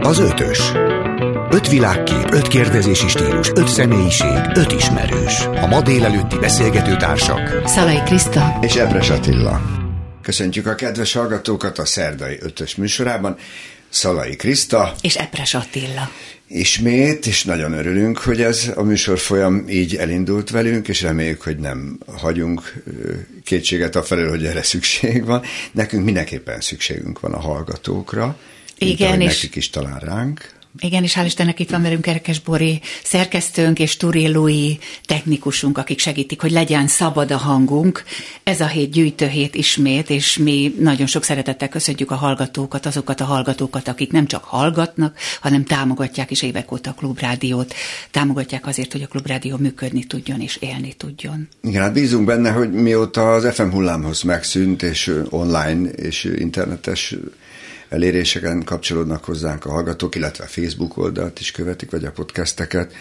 Az ötös. Öt világkép, öt kérdezési stílus, öt személyiség, öt ismerős. A ma délelőtti beszélgető társak. Szalai Kriszta. És Epres Attila. Köszöntjük a kedves hallgatókat a szerdai ötös műsorában. Szalai Kriszta. És Epres Attila. Ismét, és nagyon örülünk, hogy ez a műsor folyam így elindult velünk, és reméljük, hogy nem hagyunk kétséget a felől, hogy erre szükség van. Nekünk mindenképpen szükségünk van a hallgatókra. Igen, és nekik is talán ránk. Igen, és hál' Istennek itt van velünk Kerekes Bori szerkesztőnk és Turi Lui technikusunk, akik segítik, hogy legyen szabad a hangunk. Ez a hét gyűjtőhét ismét, és mi nagyon sok szeretettel köszöntjük a hallgatókat, azokat a hallgatókat, akik nem csak hallgatnak, hanem támogatják is évek óta a Klubrádiót. Támogatják azért, hogy a Klubrádió működni tudjon és élni tudjon. Igen, hát bízunk benne, hogy mióta az FM hullámhoz megszűnt, és online és internetes eléréseken kapcsolódnak hozzánk a hallgatók, illetve a Facebook oldalt is követik, vagy a podcasteket.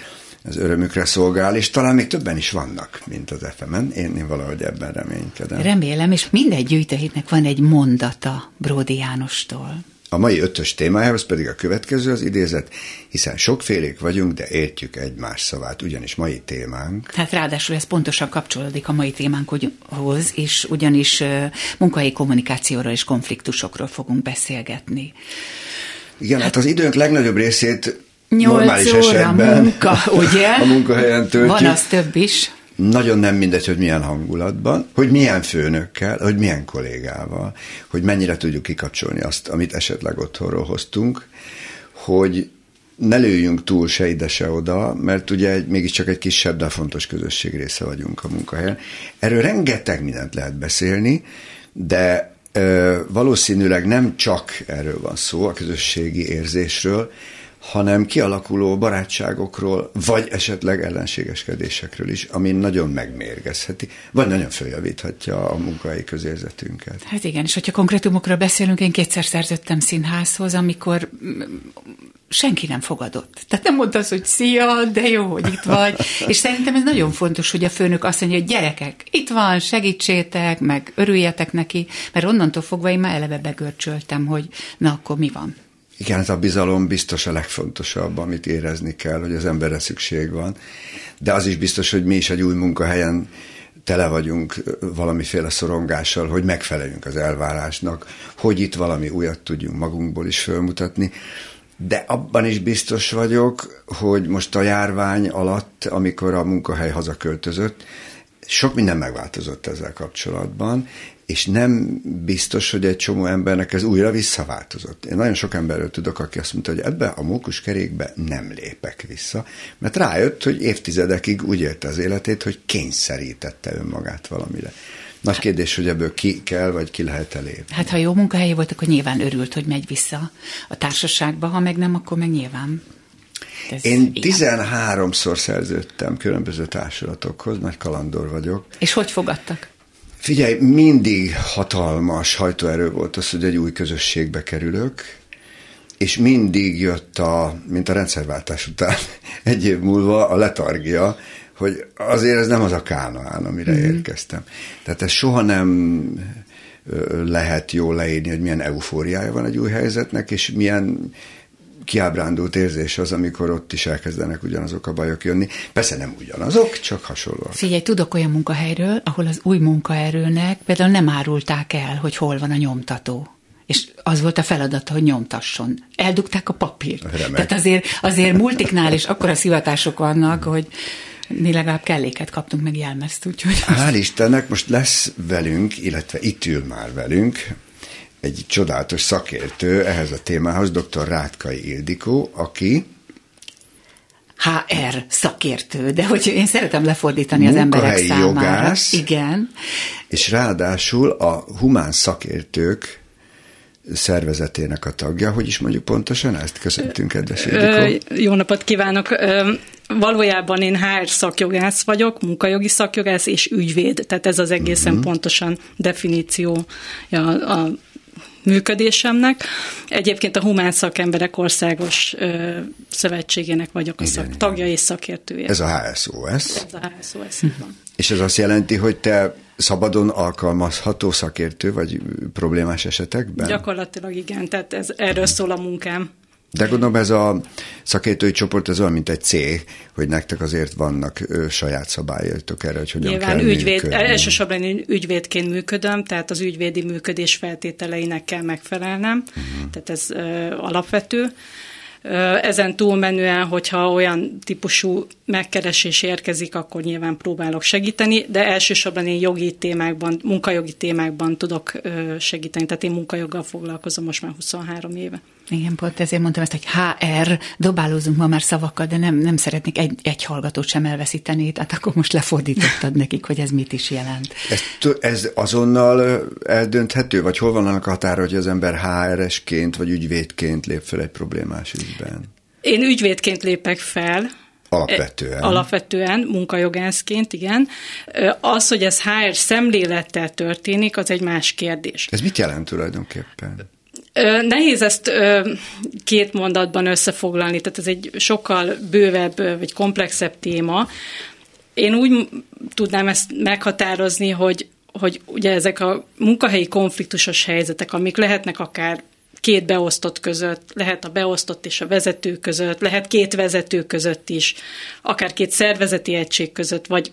Ez örömükre szolgál, és talán még többen is vannak, mint az FM-en. Én, én valahogy ebben reménykedem. Remélem, és mindegy gyűjtőhétnek van egy mondata Bródi Jánostól. A mai ötös témájához pedig a következő az idézet, hiszen sokfélék vagyunk, de értjük egymás szavát, ugyanis mai témánk. Hát ráadásul ez pontosan kapcsolódik a mai témánkhoz, és ugyanis munkahelyi kommunikációról és konfliktusokról fogunk beszélgetni. Igen, hát, hát az időnk legnagyobb részét normális óra esetben munka, ugye? a munkahelyen töltjük. Van az több is nagyon nem mindegy, hogy milyen hangulatban, hogy milyen főnökkel, hogy milyen kollégával, hogy mennyire tudjuk kikapcsolni azt, amit esetleg otthonról hoztunk, hogy ne lőjünk túl se ide, se oda, mert ugye mégiscsak egy kisebb, de fontos közösség része vagyunk a munkahelyen. Erről rengeteg mindent lehet beszélni, de ö, valószínűleg nem csak erről van szó, a közösségi érzésről, hanem kialakuló barátságokról, vagy esetleg ellenségeskedésekről is, ami nagyon megmérgezheti, vagy nagyon följavíthatja a munkai közérzetünket. Hát igen, és hogyha konkrétumokról beszélünk, én kétszer szerződtem színházhoz, amikor senki nem fogadott. Tehát nem mondta az, hogy szia, de jó, hogy itt vagy. És szerintem ez nagyon fontos, hogy a főnök azt mondja, hogy gyerekek, itt van, segítsétek, meg örüljetek neki, mert onnantól fogva én már eleve begörcsöltem, hogy na akkor mi van. Igen, ez a bizalom biztos a legfontosabb, amit érezni kell, hogy az emberre szükség van. De az is biztos, hogy mi is egy új munkahelyen tele vagyunk valamiféle szorongással, hogy megfeleljünk az elvárásnak, hogy itt valami újat tudjunk magunkból is fölmutatni. De abban is biztos vagyok, hogy most a járvány alatt, amikor a munkahely hazaköltözött, sok minden megváltozott ezzel kapcsolatban, és nem biztos, hogy egy csomó embernek ez újra visszaváltozott. Én nagyon sok emberről tudok, aki azt mondta, hogy ebbe a mókuskerékbe nem lépek vissza, mert rájött, hogy évtizedekig úgy élte az életét, hogy kényszerítette önmagát valamire. Nagy kérdés, hogy ebből ki kell, vagy ki lehet elérni. Hát ha jó munkahelyi volt, akkor nyilván örült, hogy megy vissza a társaságba, ha meg nem, akkor meg nyilván ez Én 13-szor szerződtem különböző társulatokhoz, nagy kalandor vagyok. És hogy fogadtak? Figyelj, mindig hatalmas hajtóerő volt az, hogy egy új közösségbe kerülök, és mindig jött a, mint a rendszerváltás után, egy év múlva a letargia, hogy azért ez nem az a kánaán, amire mm-hmm. érkeztem. Tehát ez soha nem lehet jól leírni, hogy milyen eufóriája van egy új helyzetnek, és milyen kiábrándult érzés az, amikor ott is elkezdenek ugyanazok a bajok jönni. Persze nem ugyanazok, csak hasonlóak. Figyelj, tudok olyan munkahelyről, ahol az új munkaerőnek például nem árulták el, hogy hol van a nyomtató és az volt a feladata, hogy nyomtasson. Eldugták a papírt. Remek. Tehát azért, azért multiknál is akkora szivatások vannak, hogy mi legalább kelléket kaptunk, meg jelmezt, úgyhogy... Hál' Istennek most lesz velünk, illetve itt ül már velünk egy csodálatos szakértő ehhez a témához, dr. Rátkai Ildikó, aki HR szakértő, de hogy én szeretem lefordítani az emberek számára. jogász, Igen. És ráadásul a humán szakértők szervezetének a tagja. Hogy is mondjuk pontosan ezt? Köszöntünk, kedves Ildikó. Jó napot kívánok! Valójában én HR szakjogász vagyok, munkajogi szakjogász és ügyvéd, tehát ez az egészen uh-huh. pontosan definíció a, a működésemnek. Egyébként a Humán Szakemberek Országos ö, Szövetségének vagyok a igen, szak, igen. tagja és szakértője. Ez a HSOS. Ez a HSOS, van. És ez azt jelenti, hogy te szabadon alkalmazható szakértő, vagy problémás esetekben? Gyakorlatilag igen, tehát ez, erről szól a munkám. De gondolom ez a szakértői csoport, ez olyan, mint egy cég, hogy nektek azért vannak ö, saját szabályaitok erre, hogy hogyan Nyilván kell ügyvéd, működni. elsősorban én ügyvédként működöm, tehát az ügyvédi működés feltételeinek kell megfelelnem, uh-huh. tehát ez ö, alapvető. Ezen túlmenően, hogyha olyan típusú megkeresés érkezik, akkor nyilván próbálok segíteni, de elsősorban én jogi témákban, munkajogi témákban tudok segíteni. Tehát én munkajoggal foglalkozom most már 23 éve. Igen, pont ezért mondtam ezt, hogy HR, dobálózunk ma már szavakkal, de nem, nem szeretnék egy, egy hallgatót sem elveszíteni, tehát akkor most lefordítottad nekik, hogy ez mit is jelent. Ez, ez azonnal eldönthető, vagy hol van annak a határa, hogy az ember HR-esként vagy ügyvédként lép fel egy problémás ügyben? Én ügyvédként lépek fel, Alapvetően. Alapvetően, munkajogászként, igen. Az, hogy ez HR szemlélettel történik, az egy más kérdés. Ez mit jelent tulajdonképpen? Nehéz ezt két mondatban összefoglalni, tehát ez egy sokkal bővebb vagy komplexebb téma. Én úgy tudnám ezt meghatározni, hogy, hogy ugye ezek a munkahelyi konfliktusos helyzetek, amik lehetnek akár két beosztott között, lehet a beosztott és a vezető között, lehet két vezető között is, akár két szervezeti egység között, vagy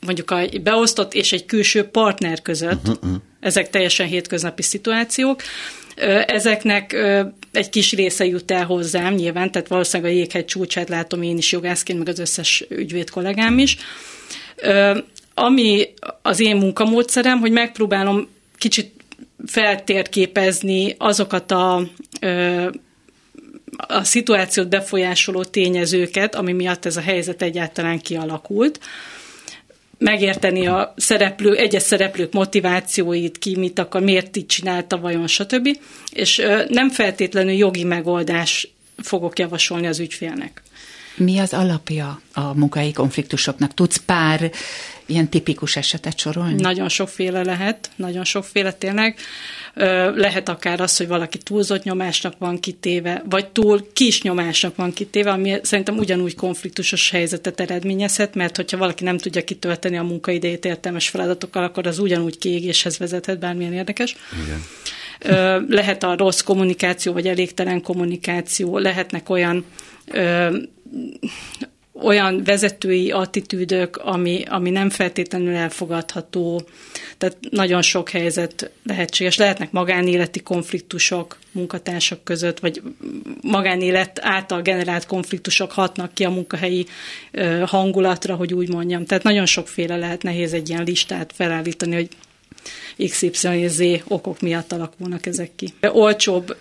mondjuk a beosztott és egy külső partner között. Uh-huh. Ezek teljesen hétköznapi szituációk. Ezeknek egy kis része jut el hozzám nyilván, tehát valószínűleg a jéghegy csúcsát látom én is jogászként, meg az összes ügyvéd kollégám is. Ami az én munkamódszerem, hogy megpróbálom kicsit feltérképezni azokat a a szituációt befolyásoló tényezőket, ami miatt ez a helyzet egyáltalán kialakult megérteni a szereplő, egyes szereplők motivációit, ki mit akar, miért így csinálta, vajon, stb. És nem feltétlenül jogi megoldás fogok javasolni az ügyfélnek. Mi az alapja a munkai konfliktusoknak? Tudsz pár ilyen tipikus esetet sorolni? Nagyon sokféle lehet, nagyon sokféle tényleg. Lehet akár az, hogy valaki túlzott nyomásnak van kitéve, vagy túl kis nyomásnak van kitéve, ami szerintem ugyanúgy konfliktusos helyzetet eredményezhet, mert hogyha valaki nem tudja kitölteni a munkaidejét értelmes feladatokkal, akkor az ugyanúgy kiégéshez vezethet, bármilyen érdekes. Igen. Lehet a rossz kommunikáció, vagy elégtelen kommunikáció, lehetnek olyan olyan vezetői attitűdök, ami, ami nem feltétlenül elfogadható, tehát nagyon sok helyzet lehetséges. Lehetnek magánéleti konfliktusok munkatársak között, vagy magánélet által generált konfliktusok hatnak ki a munkahelyi hangulatra, hogy úgy mondjam. Tehát nagyon sokféle lehet nehéz egy ilyen listát felállítani, hogy XYZ okok miatt alakulnak ezek ki. Olcsóbb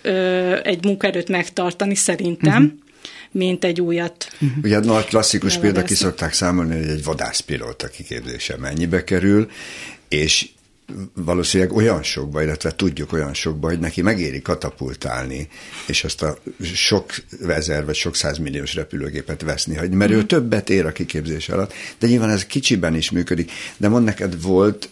egy munkaerőt megtartani szerintem, uh-huh mint egy újat. Uh-huh. Ugye nagy klasszikus példa, ki szokták számolni, hogy egy vadászpilóta kiképzése mennyibe kerül, és valószínűleg olyan sokba, illetve tudjuk olyan sokba, hogy neki megéri katapultálni, és azt a sok ezer vagy sok százmilliós repülőgépet veszni, hogy mert ő mhm. többet ér a kiképzés alatt, de nyilván ez kicsiben is működik. De mond neked volt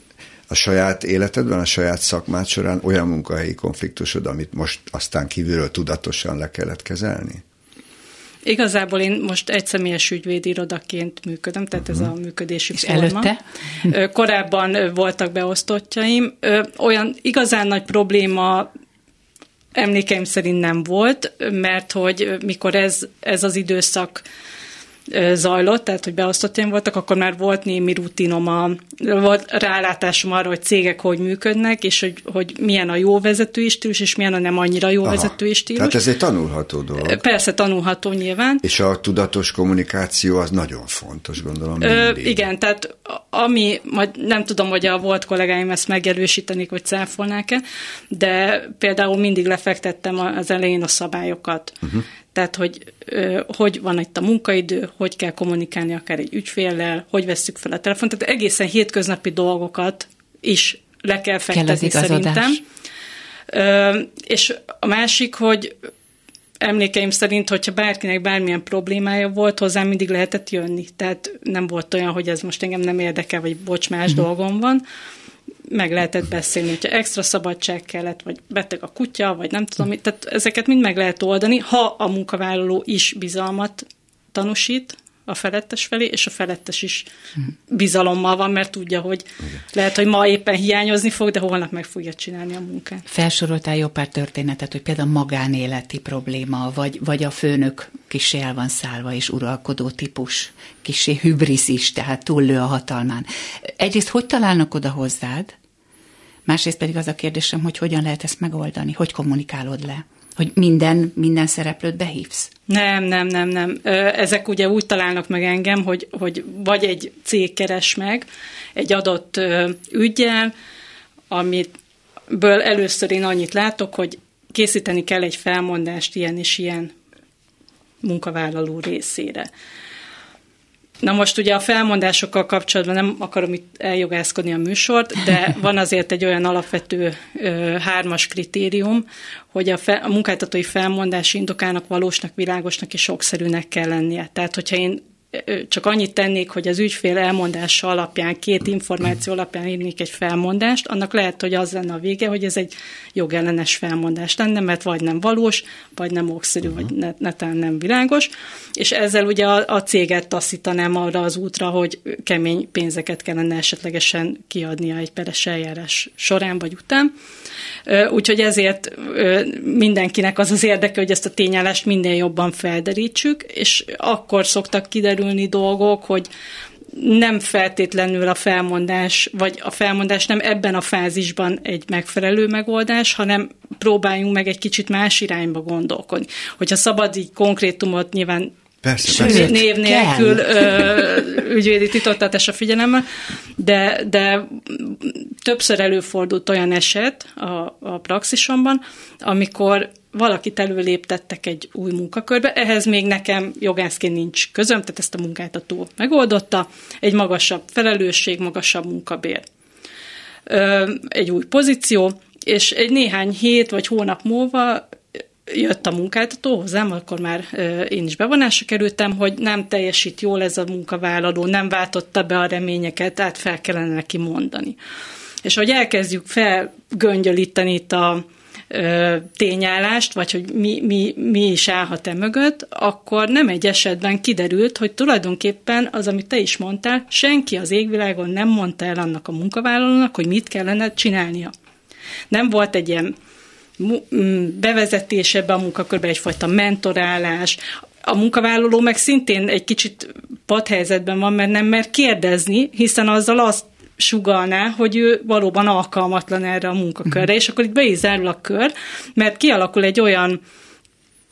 a saját életedben, a saját szakmád során olyan munkahelyi konfliktusod, amit most aztán kívülről tudatosan le kellett kezelni? Igazából én most egyszemélyes ügyvédirodaként működöm, tehát ez a mhm. működési És forma. előtte? Korábban voltak beosztottjaim. Olyan igazán nagy probléma emlékeim szerint nem volt, mert hogy mikor ez, ez az időszak zajlott, tehát hogy beosztottjaim voltak, akkor már volt némi rutinom, a, volt rálátásom arra, hogy cégek hogy működnek, és hogy, hogy milyen a jó vezetői stílus, és milyen a nem annyira jó Aha. vezetői stílus. Tehát ez egy tanulható dolog. Persze tanulható nyilván. És a tudatos kommunikáció az nagyon fontos, gondolom. Ö, igen, tehát ami, majd nem tudom, hogy a volt kollégáim ezt megerősítenik, vagy cáfolnák-e, de például mindig lefektettem az elején a szabályokat. Uh-huh. Tehát, hogy hogy van itt a munkaidő, hogy kell kommunikálni akár egy ügyféllel, hogy vesszük fel a telefont. Tehát egészen hétköznapi dolgokat is le kell fektetni kell szerintem. És a másik, hogy emlékeim szerint, hogyha bárkinek bármilyen problémája volt, hozzám mindig lehetett jönni. Tehát nem volt olyan, hogy ez most engem nem érdekel, vagy bocs, más mm. dolgom van, meg lehetett beszélni, hogyha extra szabadság kellett, vagy beteg a kutya, vagy nem tudom, tehát ezeket mind meg lehet oldani, ha a munkavállaló is bizalmat tanúsít a felettes felé, és a felettes is bizalommal van, mert tudja, hogy lehet, hogy ma éppen hiányozni fog, de holnap meg fogja csinálni a munkát. Felsoroltál jó pár történetet, hogy például magánéleti probléma, vagy, vagy a főnök kisé el van szállva és uralkodó típus, kisé hübrisz is, tehát túllő a hatalmán. Egyrészt hogy találnak oda hozzád? Másrészt pedig az a kérdésem, hogy hogyan lehet ezt megoldani, hogy kommunikálod le? Hogy minden, minden szereplőt behívsz? Nem, nem, nem, nem. Ezek ugye úgy találnak meg engem, hogy, hogy vagy egy cég keres meg egy adott ügyel, amitből először én annyit látok, hogy készíteni kell egy felmondást ilyen és ilyen munkavállaló részére. Na most ugye a felmondásokkal kapcsolatban nem akarom itt eljogászkodni a műsort, de van azért egy olyan alapvető ö, hármas kritérium, hogy a, fe, a munkáltatói felmondás indokának valósnak, világosnak és sokszerűnek kell lennie. Tehát, hogyha én csak annyit tennék, hogy az ügyfél elmondása alapján, két információ alapján írnék egy felmondást, annak lehet, hogy az lenne a vége, hogy ez egy jogellenes felmondás lenne, mert vagy nem valós, vagy nem okszerű, uh-huh. vagy netán nem világos, és ezzel ugye a, a céget taszítanám arra az útra, hogy kemény pénzeket kellene esetlegesen kiadnia egy peres eljárás során vagy után. Úgyhogy ezért mindenkinek az az érdeke, hogy ezt a tényállást minden jobban felderítsük, és akkor szoktak kiderülni dolgok, hogy nem feltétlenül a felmondás, vagy a felmondás nem ebben a fázisban egy megfelelő megoldás, hanem próbáljunk meg egy kicsit más irányba gondolkodni. Hogyha szabad így konkrétumot nyilván Persze, persze. név nélkül ö, ügyvédi titoktatás a figyelemmel, de, de többször előfordult olyan eset a, a praxisomban, amikor valakit előléptettek egy új munkakörbe, ehhez még nekem jogászként nincs közöm, tehát ezt a munkáltató megoldotta, egy magasabb felelősség, magasabb munkabér. Egy új pozíció, és egy néhány hét vagy hónap múlva jött a munkáltató hozzám, akkor már én is bevonásra kerültem, hogy nem teljesít jól ez a munkavállaló, nem váltotta be a reményeket, tehát fel kellene neki mondani. És hogy elkezdjük felgöngyölíteni itt a tényállást, vagy hogy mi, mi, mi is állhat e mögött, akkor nem egy esetben kiderült, hogy tulajdonképpen az, amit te is mondtál, senki az égvilágon nem mondta el annak a munkavállalónak, hogy mit kellene csinálnia. Nem volt egy ilyen bevezetés ebbe a munkakörbe, egyfajta mentorálás, a munkavállaló meg szintén egy kicsit padhelyzetben van, mert nem mer kérdezni, hiszen azzal azt sugalná, hogy ő valóban alkalmatlan erre a munkakörre, és akkor itt be is zárul a kör, mert kialakul egy olyan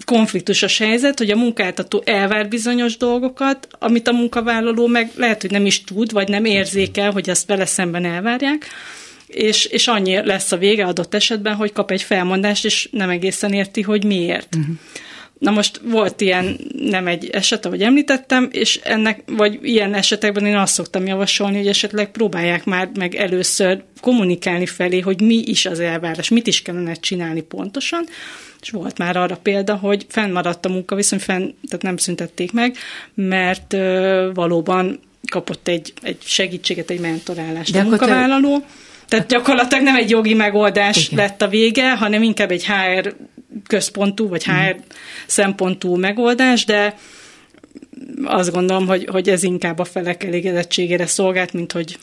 konfliktusos helyzet, hogy a munkáltató elvár bizonyos dolgokat, amit a munkavállaló meg lehet, hogy nem is tud, vagy nem érzékel, hogy ezt vele szemben elvárják, és, és annyi lesz a vége adott esetben, hogy kap egy felmondást, és nem egészen érti, hogy miért. Uh-huh. Na most volt ilyen, nem egy eset, ahogy említettem, és ennek, vagy ilyen esetekben én azt szoktam javasolni, hogy esetleg próbálják már meg először kommunikálni felé, hogy mi is az elvárás, mit is kellene csinálni pontosan, és volt már arra példa, hogy fennmaradt a munka, viszont fenn, tehát nem szüntették meg, mert ö, valóban kapott egy, egy segítséget, egy mentorálást De a munkavállaló. Te tehát gyakorlatilag nem egy jogi megoldás Igen. lett a vége, hanem inkább egy HR központú, vagy HR mm. szempontú megoldás, de azt gondolom, hogy, hogy ez inkább a felek elégedettségére szolgált, mint hogy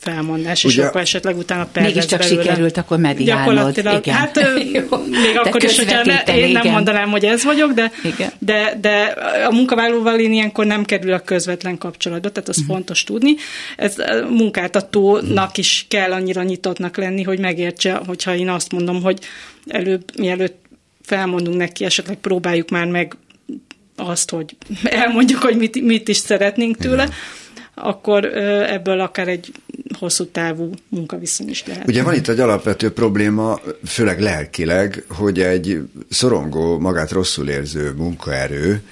felmondás, Ugye, és akkor esetleg utána perc Mégiscsak belőle. sikerült akkor mediálnod. Igen. Hát még akkor is, hogyha ne, én igen. nem mondanám, hogy ez vagyok, de, de, de a munkavállalóval én ilyenkor nem kerül a közvetlen kapcsolatba, tehát az uh-huh. fontos tudni. Ez a munkáltatónak is kell annyira nyitottnak lenni, hogy megértse, hogyha én azt mondom, hogy előbb, mielőtt felmondunk neki, esetleg próbáljuk már meg azt, hogy elmondjuk, hogy mit, mit is szeretnénk tőle, Igen akkor ebből akár egy hosszú távú munkaviszony is lehet. Ugye van itt egy alapvető probléma, főleg lelkileg, hogy egy szorongó, magát rosszul érző munkaerő,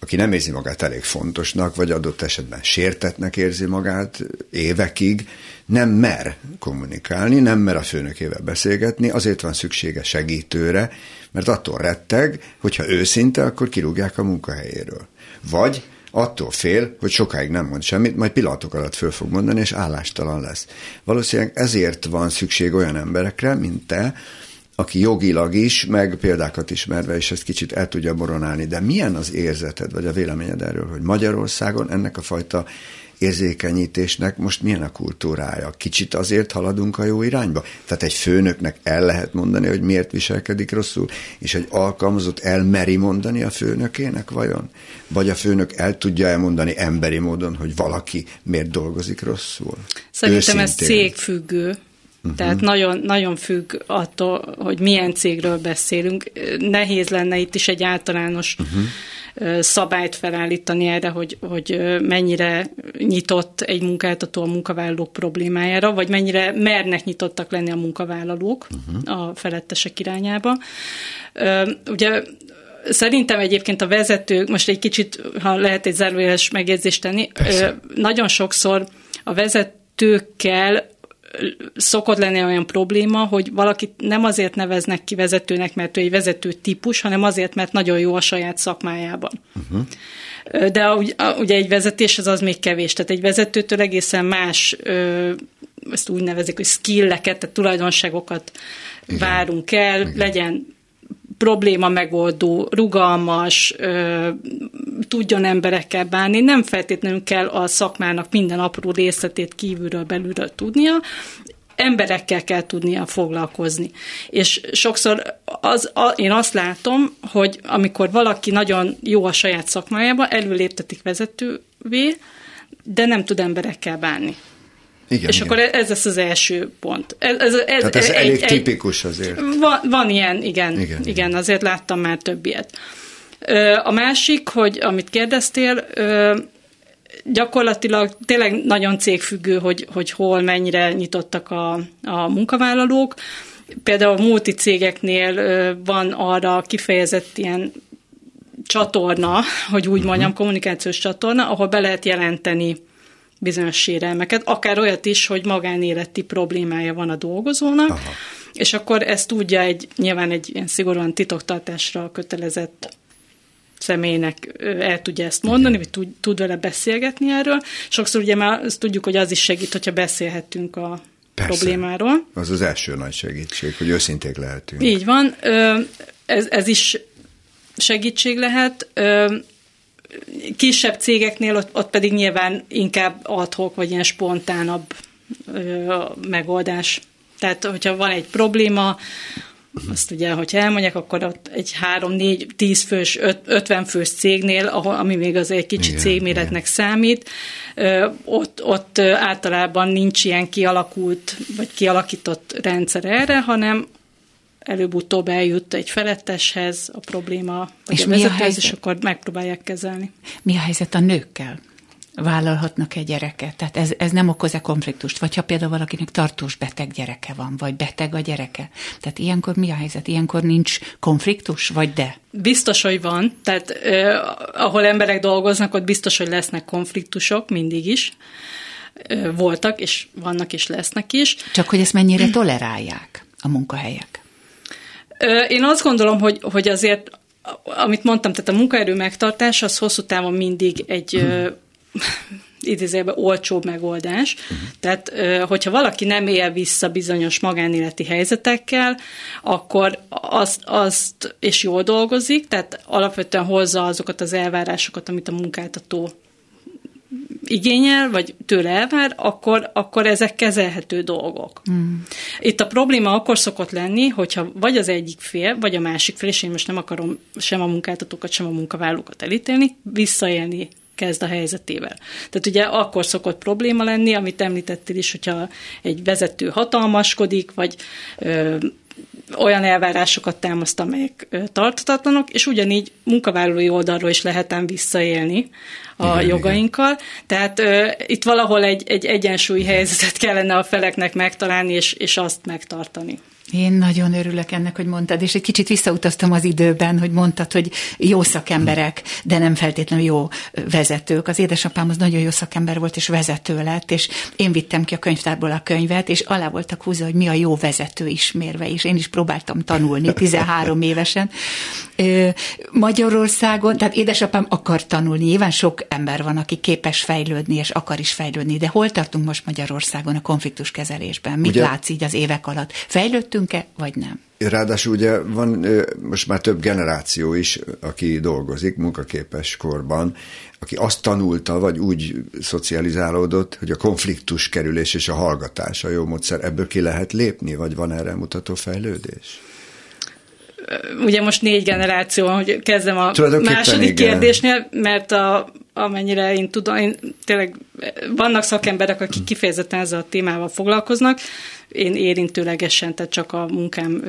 aki nem érzi magát elég fontosnak, vagy adott esetben sértetnek érzi magát évekig, nem mer kommunikálni, nem mer a főnökével beszélgetni, azért van szüksége segítőre, mert attól retteg, hogyha őszinte, akkor kirúgják a munkahelyéről. Vagy attól fél, hogy sokáig nem mond semmit, majd pillanatok alatt föl fog mondani, és állástalan lesz. Valószínűleg ezért van szükség olyan emberekre, mint te, aki jogilag is, meg példákat ismerve, és ezt kicsit el tudja boronálni. De milyen az érzeted, vagy a véleményed erről, hogy Magyarországon ennek a fajta érzékenyítésnek most milyen a kultúrája? Kicsit azért haladunk a jó irányba? Tehát egy főnöknek el lehet mondani, hogy miért viselkedik rosszul, és egy alkalmazott elmeri mondani a főnökének vajon? Vagy a főnök el tudja elmondani emberi módon, hogy valaki miért dolgozik rosszul? Szerintem Őszintén. ez cégfüggő. Uh-huh. Tehát nagyon, nagyon függ attól, hogy milyen cégről beszélünk. Nehéz lenne itt is egy általános uh-huh szabályt felállítani erre, hogy, hogy mennyire nyitott egy munkáltató a munkavállalók problémájára, vagy mennyire mernek nyitottak lenni a munkavállalók uh-huh. a felettesek irányába. Ugye Szerintem egyébként a vezető, most egy kicsit, ha lehet egy zárójeles megjegyzést tenni, Persze. nagyon sokszor a vezetőkkel szokott lenni olyan probléma, hogy valakit nem azért neveznek ki vezetőnek, mert ő egy vezető típus, hanem azért, mert nagyon jó a saját szakmájában. Uh-huh. De ugye egy vezetés az az még kevés, tehát egy vezetőtől egészen más, ezt úgy nevezik, hogy skilleket, tehát tulajdonságokat Igen. várunk el, Igen. legyen probléma megoldó, rugalmas, ö, tudjon emberekkel bánni, nem feltétlenül kell a szakmának minden apró részletét kívülről, belülről tudnia, emberekkel kell tudnia foglalkozni. És sokszor az, a, én azt látom, hogy amikor valaki nagyon jó a saját szakmájában, előléptetik vezetővé, de nem tud emberekkel bánni. Igen, és igen. akkor ez lesz az első pont. Ez, ez, ez, Tehát ez egy, elég egy, tipikus azért. Van, van ilyen, igen, igen, igen, igen, azért láttam már több ilyet. A másik, hogy amit kérdeztél, gyakorlatilag tényleg nagyon cégfüggő, hogy, hogy hol mennyire nyitottak a, a munkavállalók. Például a multicégeknél van arra kifejezett ilyen csatorna, hogy úgy mondjam, uh-huh. kommunikációs csatorna, ahol be lehet jelenteni bizonyos sérelmeket, akár olyat is, hogy magánéleti problémája van a dolgozónak, Aha. és akkor ezt tudja egy, nyilván egy ilyen szigorúan titoktartásra kötelezett személynek el tudja ezt mondani, Igen. vagy tud, tud vele beszélgetni erről. Sokszor ugye már azt tudjuk, hogy az is segít, hogyha beszélhetünk a Persze. problémáról. Az az első nagy segítség, hogy őszinték lehetünk. Így van. Ez, ez is segítség lehet kisebb cégeknél ott, ott pedig nyilván inkább adhok, vagy ilyen spontánabb ö, megoldás. Tehát, hogyha van egy probléma, azt ugye, hogyha elmondják, akkor ott egy 3, 4, 10 fős, 5, 50 fős cégnél, ahol, ami még az egy kicsi igen, cégméretnek igen. számít, ott, ott általában nincs ilyen kialakult, vagy kialakított rendszer erre, hanem előbb-utóbb eljut egy feletteshez a probléma, vagy és a mi a helyzet? és akkor megpróbálják kezelni. Mi a helyzet a nőkkel? vállalhatnak egy gyereket. Tehát ez, ez nem okoz-e konfliktust? Vagy ha például valakinek tartós beteg gyereke van, vagy beteg a gyereke. Tehát ilyenkor mi a helyzet? Ilyenkor nincs konfliktus, vagy de? Biztos, hogy van. Tehát eh, ahol emberek dolgoznak, ott biztos, hogy lesznek konfliktusok, mindig is. Eh, voltak, és vannak, és lesznek is. Csak hogy ezt mennyire tolerálják a munkahelyek? Én azt gondolom, hogy, hogy azért, amit mondtam, tehát a munkaerő megtartása az hosszú távon mindig egy hmm. idézőjelben olcsóbb megoldás. Tehát, hogyha valaki nem él vissza bizonyos magánéleti helyzetekkel, akkor azt, azt és jól dolgozik, tehát alapvetően hozza azokat az elvárásokat, amit a munkáltató igényel, vagy tőle elvár, akkor, akkor ezek kezelhető dolgok. Mm. Itt a probléma akkor szokott lenni, hogyha vagy az egyik fél, vagy a másik fél, és én most nem akarom sem a munkáltatókat, sem a munkavállalókat elítélni, visszaélni kezd a helyzetével. Tehát ugye akkor szokott probléma lenni, amit említettél is, hogyha egy vezető hatalmaskodik, vagy ö, olyan elvárásokat támaszt, amelyek tartatatlanok, és ugyanígy munkavállalói oldalról is lehetem visszaélni a igen, jogainkkal. Igen. Tehát ö, itt valahol egy, egy egyensúlyi helyzetet kellene a feleknek megtalálni, és, és azt megtartani. Én nagyon örülök ennek, hogy mondtad, és egy kicsit visszautaztam az időben, hogy mondtad, hogy jó szakemberek, de nem feltétlenül jó vezetők. Az édesapám az nagyon jó szakember volt, és vezető lett, és én vittem ki a könyvtárból a könyvet, és alá voltak húzva, hogy mi a jó vezető ismérve, és én is próbáltam tanulni 13 évesen. Magyarországon, tehát édesapám akar tanulni, nyilván sok ember van, aki képes fejlődni, és akar is fejlődni, de hol tartunk most Magyarországon a konfliktus kezelésben? Mit Ugye? látsz így az évek alatt? Fejlődtünk lehetünk-e, vagy nem. Ráadásul ugye van most már több generáció is, aki dolgozik munkaképes korban, aki azt tanulta, vagy úgy szocializálódott, hogy a konfliktus kerülés és a hallgatás a jó módszer. Ebből ki lehet lépni, vagy van erre mutató fejlődés? Ugye most négy generáció, hogy kezdem a második igen. kérdésnél, mert a, amennyire én tudom, én tényleg vannak szakemberek, akik kifejezetten ezzel a témával foglalkoznak, én érintőlegesen, tehát csak a munkám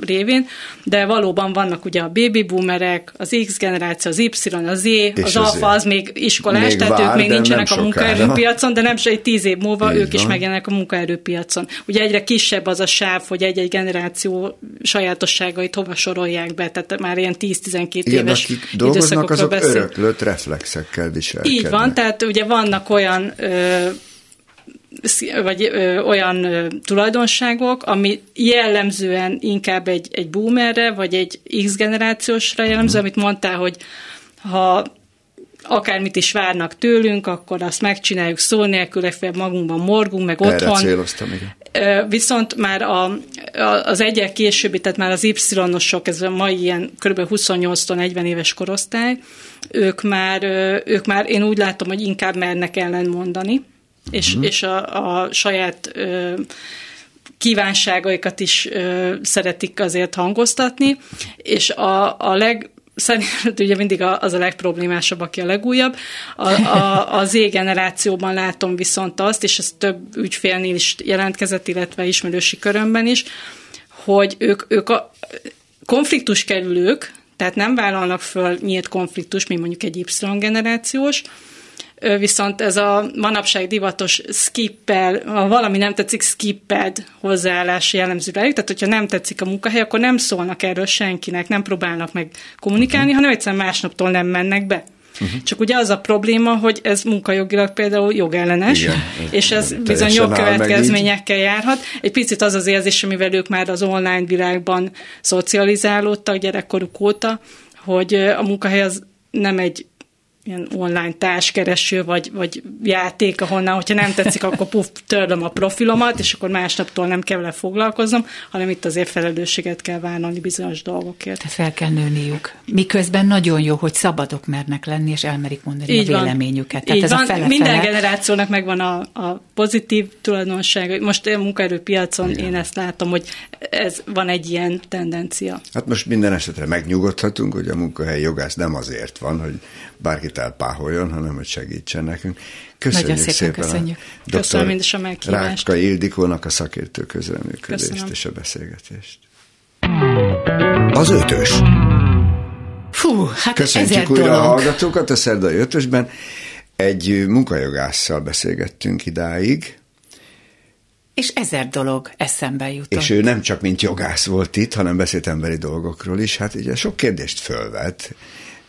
révén, de valóban vannak ugye a baby boomerek, az X generáció, az Y, az Z, És az alfa, az még iskolás, még tehát vár, ők még nincsenek a munkaerőpiacon, de nem egy tíz év múlva Így ők van. is megjelennek a munkaerőpiacon. Ugye egyre kisebb az a sáv, hogy egy-egy generáció sajátosságait hova sorolják be, tehát már ilyen 10-12 éves akik dolgoznak, azok beszél. öröklött reflexekkel viselkednek. Így van, tehát ugye vannak olyan ö, vagy ö, olyan ö, tulajdonságok, ami jellemzően inkább egy, egy boomerre, vagy egy X generációsra jellemző, amit mondtál, hogy ha akármit is várnak tőlünk, akkor azt megcsináljuk szó nélkül, legfeljebb magunkban morgunk, meg otthon. Erre céloztam, igen. Viszont már a, a, az egyel későbbi, tehát már az Y-osok, ez a mai ilyen kb. 28 40 éves korosztály, ők már, ők már én úgy látom, hogy inkább mernek ellen mondani, és, uh-huh. és a, a saját ö, kívánságaikat is ö, szeretik azért hangoztatni, és a, a leg szerintem ugye mindig az a legproblémásabb, aki a legújabb. A, a, a Z generációban látom viszont azt, és ez több ügyfélnél is jelentkezett, illetve ismerősi körömben is, hogy ők, ők a konfliktus kerülők, tehát nem vállalnak föl nyílt konfliktus, mint mondjuk egy Y generációs, viszont ez a manapság divatos skippel, ha valami nem tetszik, skipped hozzáállás jellemző rájuk, tehát hogyha nem tetszik a munkahely, akkor nem szólnak erről senkinek, nem próbálnak meg kommunikálni, hanem egyszerűen másnaptól nem mennek be. Uh-huh. Csak ugye az a probléma, hogy ez munkajogilag például jogellenes, Igen, és ez bizony jogkövetkezményekkel járhat. Egy picit az az érzés, amivel ők már az online világban szocializálódtak gyerekkoruk óta, hogy a munkahely az nem egy ilyen online társkereső, vagy, vagy játék, ahonnan, hogyha nem tetszik, akkor puf, törlöm a profilomat, és akkor másnaptól nem kell vele foglalkoznom, hanem itt azért felelősséget kell vállalni bizonyos dolgokért. Tehát fel kell nőniük. Miközben nagyon jó, hogy szabadok mernek lenni, és elmerik mondani Így a véleményüket. Tehát Így ez van. A fele Minden generációnak megvan a, a pozitív tulajdonság. Most a munkaerőpiacon Igen. én ezt látom, hogy ez van egy ilyen tendencia. Hát most minden esetre megnyugodhatunk, hogy a munkahely jogász nem azért van, hogy bárkit elpáholjon, hanem hogy segítsen nekünk. Köszönjük Nagyon szépen, szépen köszönjük. a Köszönöm mindis a meghívást. Ráka Ildikónak a szakértő közreműködést Köszönöm. és a beszélgetést. Az ötös. Fú, hát Köszönjük újra dolog. a hallgatókat a szerdai ötösben. Egy munkajogásszal beszélgettünk idáig, és ezer dolog eszembe jutott. És ő nem csak mint jogász volt itt, hanem beszélt emberi dolgokról is. Hát ugye sok kérdést fölvet,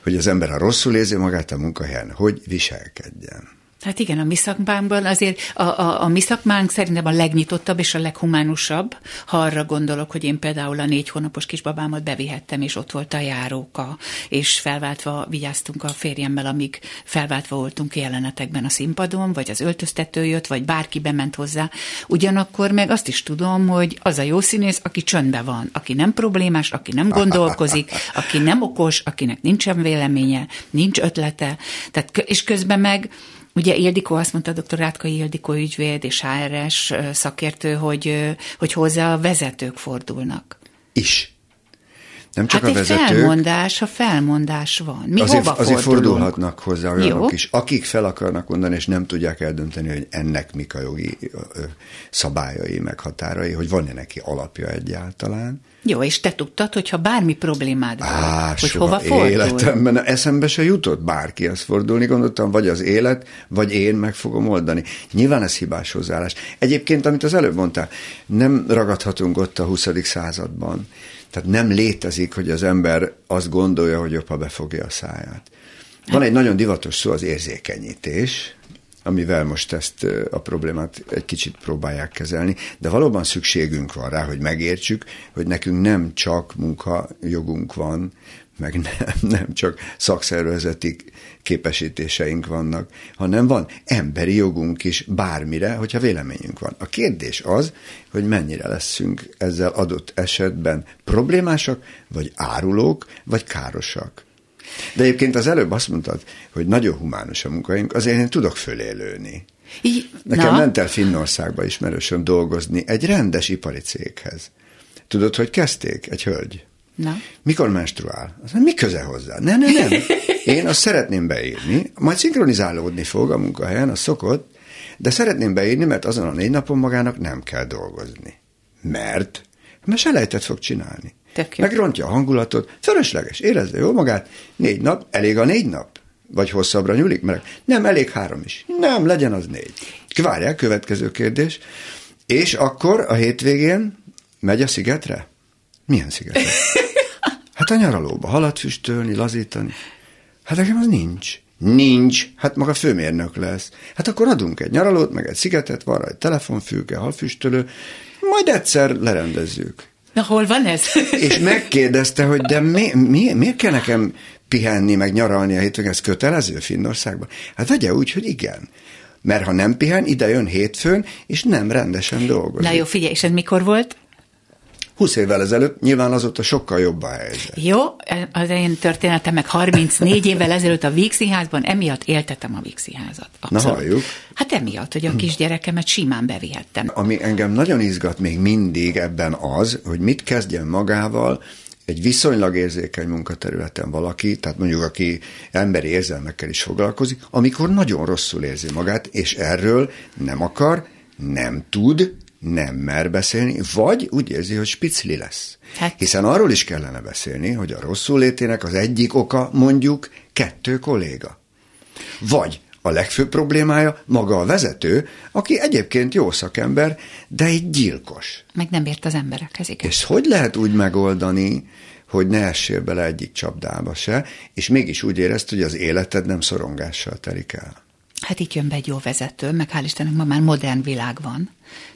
hogy az ember, ha rosszul érzi magát a munkahelyen, hogy viselkedjen. Hát igen, a mi szakmánkban azért a, a, a mi szakmánk szerintem a legnyitottabb és a leghumánusabb, ha arra gondolok, hogy én például a négy hónapos kisbabámat bevihettem, és ott volt a járóka, és felváltva vigyáztunk a férjemmel, amíg felváltva voltunk jelenetekben a színpadon, vagy az öltöztető jött, vagy bárki bement hozzá. Ugyanakkor meg azt is tudom, hogy az a jó színész, aki csöndben van, aki nem problémás, aki nem gondolkozik, aki nem okos, akinek nincsen véleménye, nincs ötlete, tehát, és közben meg Ugye Ildikó azt mondta, dr. Rátkai Ildikó ügyvéd és HRS szakértő, hogy, hogy hozzá a vezetők fordulnak. Is. Nem csak hát a vezetők. felmondás, ha felmondás van. Mi azért, hova azért fordulhatnak hozzá olyanok Jó. is, akik fel akarnak mondani, és nem tudják eldönteni, hogy ennek mik a jogi szabályai, meg határai, hogy van-e neki alapja egyáltalán. Jó, és te tudtad, hogy ha bármi problémád van, Á, hogy hova fordul? életemben eszembe se jutott bárkihez fordulni, gondoltam, vagy az élet, vagy én meg fogom oldani. Nyilván ez hibás hozzáállás. Egyébként, amit az előbb mondtál, nem ragadhatunk ott a 20. században. Tehát nem létezik, hogy az ember azt gondolja, hogy jobb, ha befogja a száját. Van egy nagyon divatos szó, az érzékenyítés, amivel most ezt a problémát egy kicsit próbálják kezelni, de valóban szükségünk van rá, hogy megértsük, hogy nekünk nem csak munkajogunk van, meg nem, nem csak szakszervezeti képesítéseink vannak, hanem van emberi jogunk is bármire, hogyha véleményünk van. A kérdés az, hogy mennyire leszünk ezzel adott esetben problémásak, vagy árulók, vagy károsak. De egyébként az előbb azt mondtad, hogy nagyon humános a munkaink, azért én tudok fölélőni. Így, Nekem na, ment el Finnországba ismerősöm dolgozni egy rendes ipari céghez. Tudod, hogy kezdték? Egy hölgy. Na. Mikor menstruál? Azt mondja, mi köze hozzá? Nem, nem, nem. Én azt szeretném beírni, majd szinkronizálódni fog a munkahelyen, az szokott, de szeretném beírni, mert azon a négy napon magának nem kell dolgozni. Mert? Mert selejtet fog csinálni. Megrontja a hangulatot, fölösleges, érezze jól magát, négy nap, elég a négy nap? Vagy hosszabbra nyúlik? Mert nem, elég három is. Nem, legyen az négy. Várják, következő kérdés. És akkor a hétvégén megy a szigetre? Milyen szigetre? Hát a nyaralóba halat füstölni, lazítani. Hát nekem az nincs. Nincs. Hát maga főmérnök lesz. Hát akkor adunk egy nyaralót, meg egy szigetet, van egy telefonfülke, halfüstölő, majd egyszer lerendezzük. Na, hol van ez? És megkérdezte, hogy de mi, mi, miért kell nekem pihenni, meg nyaralni a hétvégén? Ez kötelező Finnországban? Hát vegye úgy, hogy igen. Mert ha nem pihen, ide jön hétfőn, és nem rendesen dolgozik. Na jó, figyelj, és ez mikor volt? 20 évvel ezelőtt nyilván azóta sokkal jobb a helyzet. Jó, az én történetem meg 34 évvel ezelőtt a Víg Színházban, emiatt éltetem a Víg Színházat. Abszolút. halljuk. Hát emiatt, hogy a kisgyerekemet simán bevihettem. Ami engem nagyon izgat még mindig ebben az, hogy mit kezdjen magával egy viszonylag érzékeny munkaterületen valaki, tehát mondjuk aki emberi érzelmekkel is foglalkozik, amikor nagyon rosszul érzi magát, és erről nem akar, nem tud, nem mer beszélni, vagy úgy érzi, hogy spicli lesz. Hát- Hiszen arról is kellene beszélni, hogy a rosszul létének az egyik oka mondjuk kettő kolléga. Vagy a legfőbb problémája maga a vezető, aki egyébként jó szakember, de egy gyilkos. Meg nem ért az emberekhez, igen. És hogy lehet úgy megoldani, hogy ne essél bele egyik csapdába se, és mégis úgy érezd, hogy az életed nem szorongással telik el. Hát itt jön be egy jó vezető, meg hál' Istennek ma már modern világ van.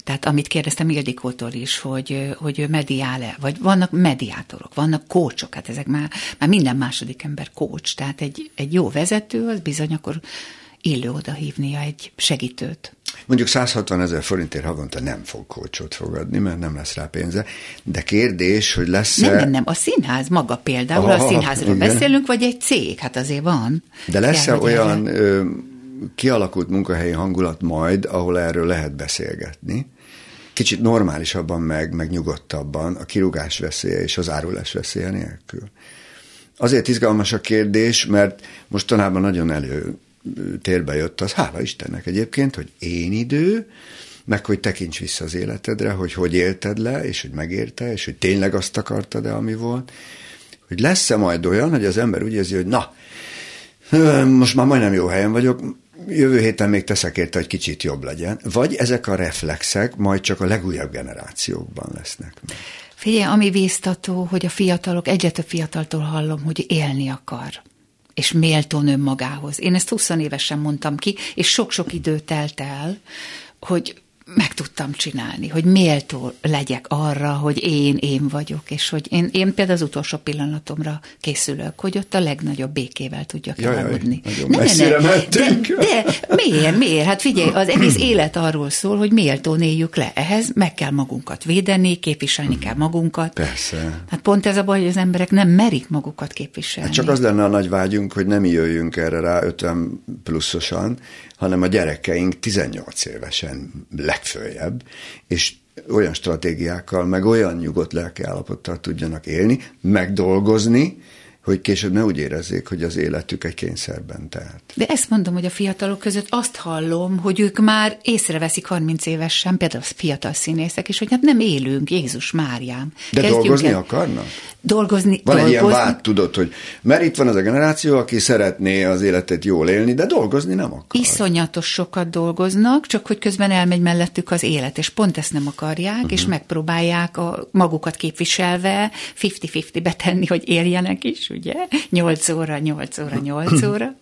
Tehát amit kérdeztem Ildikótól is, hogy, hogy ő mediál-e, vagy vannak mediátorok, vannak kócsok, hát ezek már, már minden második ember kócs. Tehát egy, egy jó vezető, az bizony akkor illő oda hívnia egy segítőt. Mondjuk 160 ezer forintért havonta nem fog kócsot fogadni, mert nem lesz rá pénze. De kérdés, hogy lesz-e... Nem, nem, nem, a színház maga például, Aha, a színházról igen. beszélünk, vagy egy cég, hát azért van. De lesz-e olyan erre- kialakult munkahelyi hangulat majd, ahol erről lehet beszélgetni? Kicsit normálisabban meg, meg nyugodtabban, a kirúgás veszélye és az árulás veszélye nélkül. Azért izgalmas a kérdés, mert mostanában nagyon elő térbe jött az, hála Istennek egyébként, hogy én idő, meg hogy tekints vissza az életedre, hogy hogy élted le, és hogy megérte, és hogy tényleg azt akartad-e, ami volt. Hogy lesz-e majd olyan, hogy az ember úgy érzi, hogy na, most már majdnem jó helyen vagyok, jövő héten még teszek érte, hogy kicsit jobb legyen. Vagy ezek a reflexek majd csak a legújabb generációkban lesznek. Figyelj, ami víztató, hogy a fiatalok, egyre több fiataltól hallom, hogy élni akar és méltón önmagához. Én ezt 20 évesen mondtam ki, és sok-sok idő telt el, hogy meg tudtam csinálni, hogy méltó legyek arra, hogy én, én vagyok, és hogy én, én például az utolsó pillanatomra készülök, hogy ott a legnagyobb békével tudjak elaludni. nagyon messzire mentünk. De, de miért, miért? Hát figyelj, az egész élet arról szól, hogy méltón éljük le. Ehhez meg kell magunkat védeni, képviselni kell magunkat. Persze. Hát pont ez a baj, hogy az emberek nem merik magukat képviselni. Hát csak az lenne a nagy vágyunk, hogy nem jöjjünk erre rá 50 pluszosan, hanem a gyerekeink 18 évesen legfőjebb, és olyan stratégiákkal, meg olyan nyugodt lelkiállapottal tudjanak élni, megdolgozni, hogy később ne úgy érezzék, hogy az életük egy kényszerben telt. De ezt mondom, hogy a fiatalok között azt hallom, hogy ők már észreveszik 30 évesen, például a fiatal színészek is, hogy hát nem élünk, Jézus Máriám. De Kezdjünk dolgozni el- akarnak? Dolgozni, Van egy ilyen dolgozni. vád, tudod, hogy mert itt van az a generáció, aki szeretné az életet jól élni, de dolgozni nem akar. Iszonyatos sokat dolgoznak, csak hogy közben elmegy mellettük az élet, és pont ezt nem akarják, uh-huh. és megpróbálják a magukat képviselve 50-50 betenni, hogy éljenek is, ugye? 8 óra, 8 óra, 8 óra.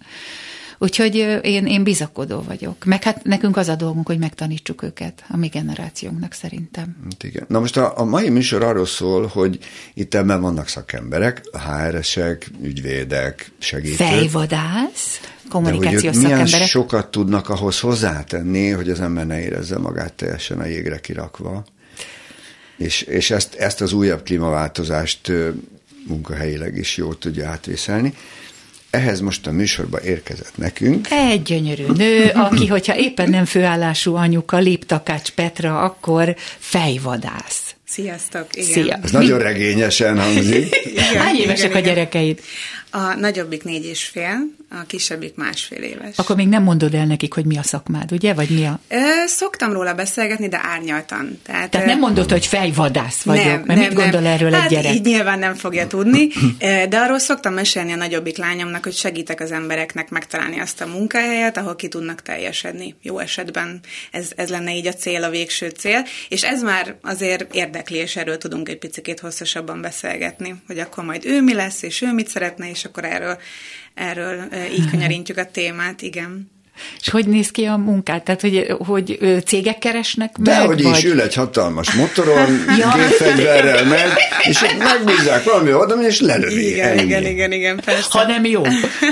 Úgyhogy én, én bizakodó vagyok. Meg hát nekünk az a dolgunk, hogy megtanítsuk őket, a mi generációnknak szerintem. Hát igen. Na most a, a mai műsor arról szól, hogy itt ebben vannak szakemberek, HR-esek, ügyvédek, segítők. Fejvadász, kommunikációs De hogy szakemberek. milyen sokat tudnak ahhoz hozzátenni, hogy az ember ne érezze magát teljesen a jégre kirakva. És, és ezt, ezt az újabb klímaváltozást munkahelyileg is jól tudja átvészelni. Ehhez most a műsorba érkezett nekünk. Egy gyönyörű nő, aki, hogyha éppen nem főállású anyuka, Léptakács Petra, akkor fejvadász. Sziasztok, igen. Szia. Ez nagyon regényesen hangzik. Igen, Hány évesek igen, a igen. A nagyobbik négy és fél, a kisebbik másfél éves. Akkor még nem mondod el nekik, hogy mi a szakmád, ugye? Vagy mi a... Ö, Szoktam róla beszélgetni, de árnyaltan. Tehát, Tehát nem mondod, hogy fejvadász vagyok, nem, mert nem, mit gondol nem. erről hát egy gyerek? így nyilván nem fogja tudni, de arról szoktam mesélni a nagyobbik lányomnak, hogy segítek az embereknek megtalálni azt a munkahelyet, ahol ki tudnak teljesedni. Jó esetben ez, ez lenne így a cél, a végső cél, és ez már azért érdekli, és erről tudunk egy picit hosszasabban beszélgetni, hogy akkor majd ő mi lesz, és ő mit szeretne, és akkor erről, erről így kanyarintjuk a témát, igen. És hogy néz ki a munkát? Tehát, hogy, hogy cégek keresnek De meg? hogy vagy... is ül egy hatalmas motoron, Ja. gépfegyverrel megy, és megbízzák valami oda, és lelövi. Igen, Ennyi. igen, igen, igen, persze. Ha nem jó.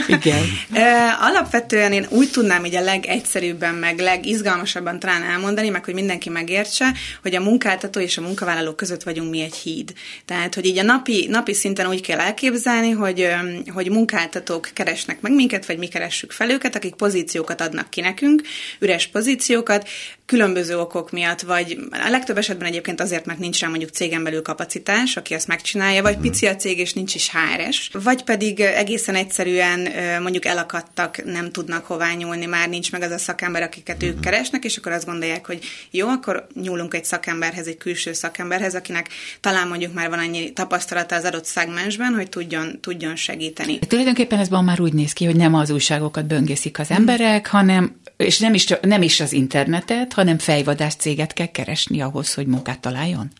Igen. Alapvetően én úgy tudnám így a legegyszerűbben, meg legizgalmasabban talán elmondani, meg hogy mindenki megértse, hogy a munkáltató és a munkavállaló között vagyunk mi egy híd. Tehát, hogy így a napi, napi szinten úgy kell elképzelni, hogy, hogy munkáltatók keresnek meg minket, vagy mi keressük fel őket, akik pozíciókat adnak ki nekünk, üres pozíciókat, különböző okok miatt, vagy a legtöbb esetben egyébként azért, mert nincs rá mondjuk cégen belül kapacitás, aki azt megcsinálja, vagy pici a cég, és nincs is HRS, vagy pedig egészen egyszerűen mondjuk elakadtak, nem tudnak hová nyúlni, már nincs meg az a szakember, akiket ők keresnek, és akkor azt gondolják, hogy jó, akkor nyúlunk egy szakemberhez, egy külső szakemberhez, akinek talán mondjuk már van annyi tapasztalata az adott szegmensben, hogy tudjon, tudjon segíteni. Tulajdonképpen ez már úgy néz ki, hogy nem az újságokat böngészik az emberek, hanem, és nem is, nem is az internetet, hanem fejvadász céget kell keresni ahhoz, hogy munkát találjon.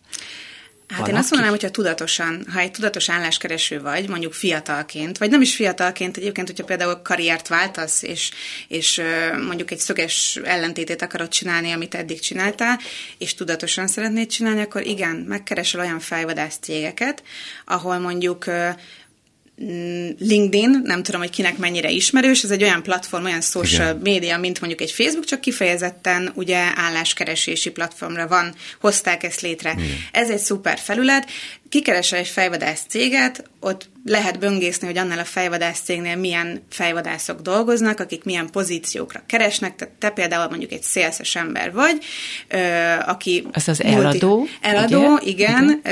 Hát én Valaki? azt mondanám, hogyha tudatosan, ha egy tudatos álláskereső vagy, mondjuk fiatalként, vagy nem is fiatalként, egyébként, hogyha például karriert váltasz, és, és mondjuk egy szöges ellentétét akarod csinálni, amit eddig csináltál, és tudatosan szeretnéd csinálni, akkor igen, megkeresel olyan fejvadász cégeket, ahol mondjuk LinkedIn, nem tudom, hogy kinek mennyire ismerős, ez egy olyan platform, olyan social Igen. média, mint mondjuk egy Facebook, csak kifejezetten ugye álláskeresési platformra van, hozták ezt létre. Igen. Ez egy szuper felület, kikeresel egy fejvadász céget, ott lehet böngészni, hogy annál a fejvadász cégnél milyen fejvadászok dolgoznak, akik milyen pozíciókra keresnek, tehát te például mondjuk egy szélszes ember vagy, ö, aki... Az az multi- eladó, Eladó, ugye? igen, ö,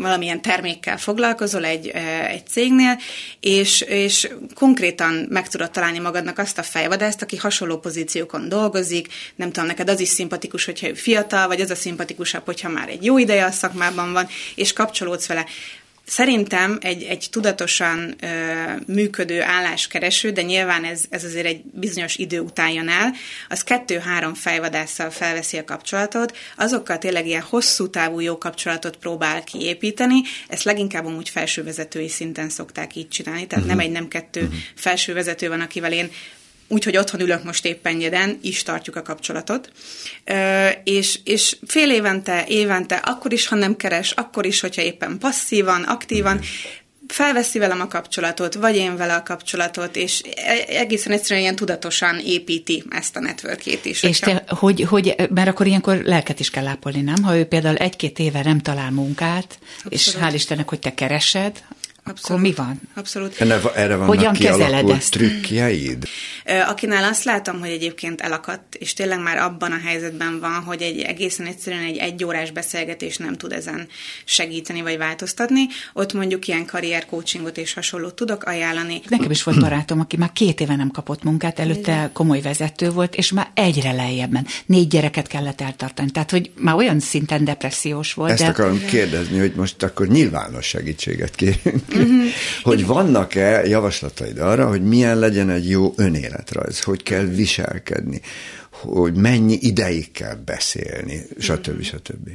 valamilyen termékkel foglalkozol egy, ö, egy cégnél, és, és konkrétan meg tudod találni magadnak azt a fejvadászt, aki hasonló pozíciókon dolgozik, nem tudom, neked az is szimpatikus, hogyha ő fiatal, vagy az a szimpatikusabb, hogyha már egy jó ideje a szakmában van, és kapcsolódsz vele. Szerintem egy, egy tudatosan ö, működő álláskereső, de nyilván ez, ez azért egy bizonyos idő után jön el, az kettő-három fejvadásszal felveszi a kapcsolatot, azokkal tényleg ilyen hosszú távú jó kapcsolatot próbál kiépíteni, ezt leginkább amúgy felsővezetői szinten szokták így csinálni, tehát uh-huh. nem egy, nem kettő uh-huh. felsővezető van, akivel én úgyhogy otthon ülök most éppen nyeden, is tartjuk a kapcsolatot. Ö, és, és fél évente, évente, akkor is, ha nem keres, akkor is, hogyha éppen passzívan, aktívan, felveszi velem a kapcsolatot, vagy én vele a kapcsolatot, és e- egészen egyszerűen ilyen tudatosan építi ezt a networkét is. És hogyha- te, hogy, hogy, mert akkor ilyenkor lelket is kell ápolni, nem? Ha ő például egy-két éve nem talál munkát, és Abszolút. hál' Istennek, hogy te keresed, Abszolút. akkor mi van? Abszolút. Erre, erre vannak Hogyan kezeled ezt? trükkjeid? Akinál azt látom, hogy egyébként elakadt, és tényleg már abban a helyzetben van, hogy egy egészen egyszerűen egy egyórás beszélgetés nem tud ezen segíteni vagy változtatni, ott mondjuk ilyen karriercoachingot és hasonlót tudok ajánlani. Nekem is volt barátom, aki már két éve nem kapott munkát, előtte komoly vezető volt, és már egyre lejjebb ment. Négy gyereket kellett eltartani. Tehát, hogy már olyan szinten depressziós volt. Ezt de... akarom kérdezni, hogy most akkor nyilvános segítséget kérünk. Hogy vannak-e javaslataid arra, hogy milyen legyen egy jó önéletrajz, hogy kell viselkedni, hogy mennyi ideig kell beszélni, stb. stb.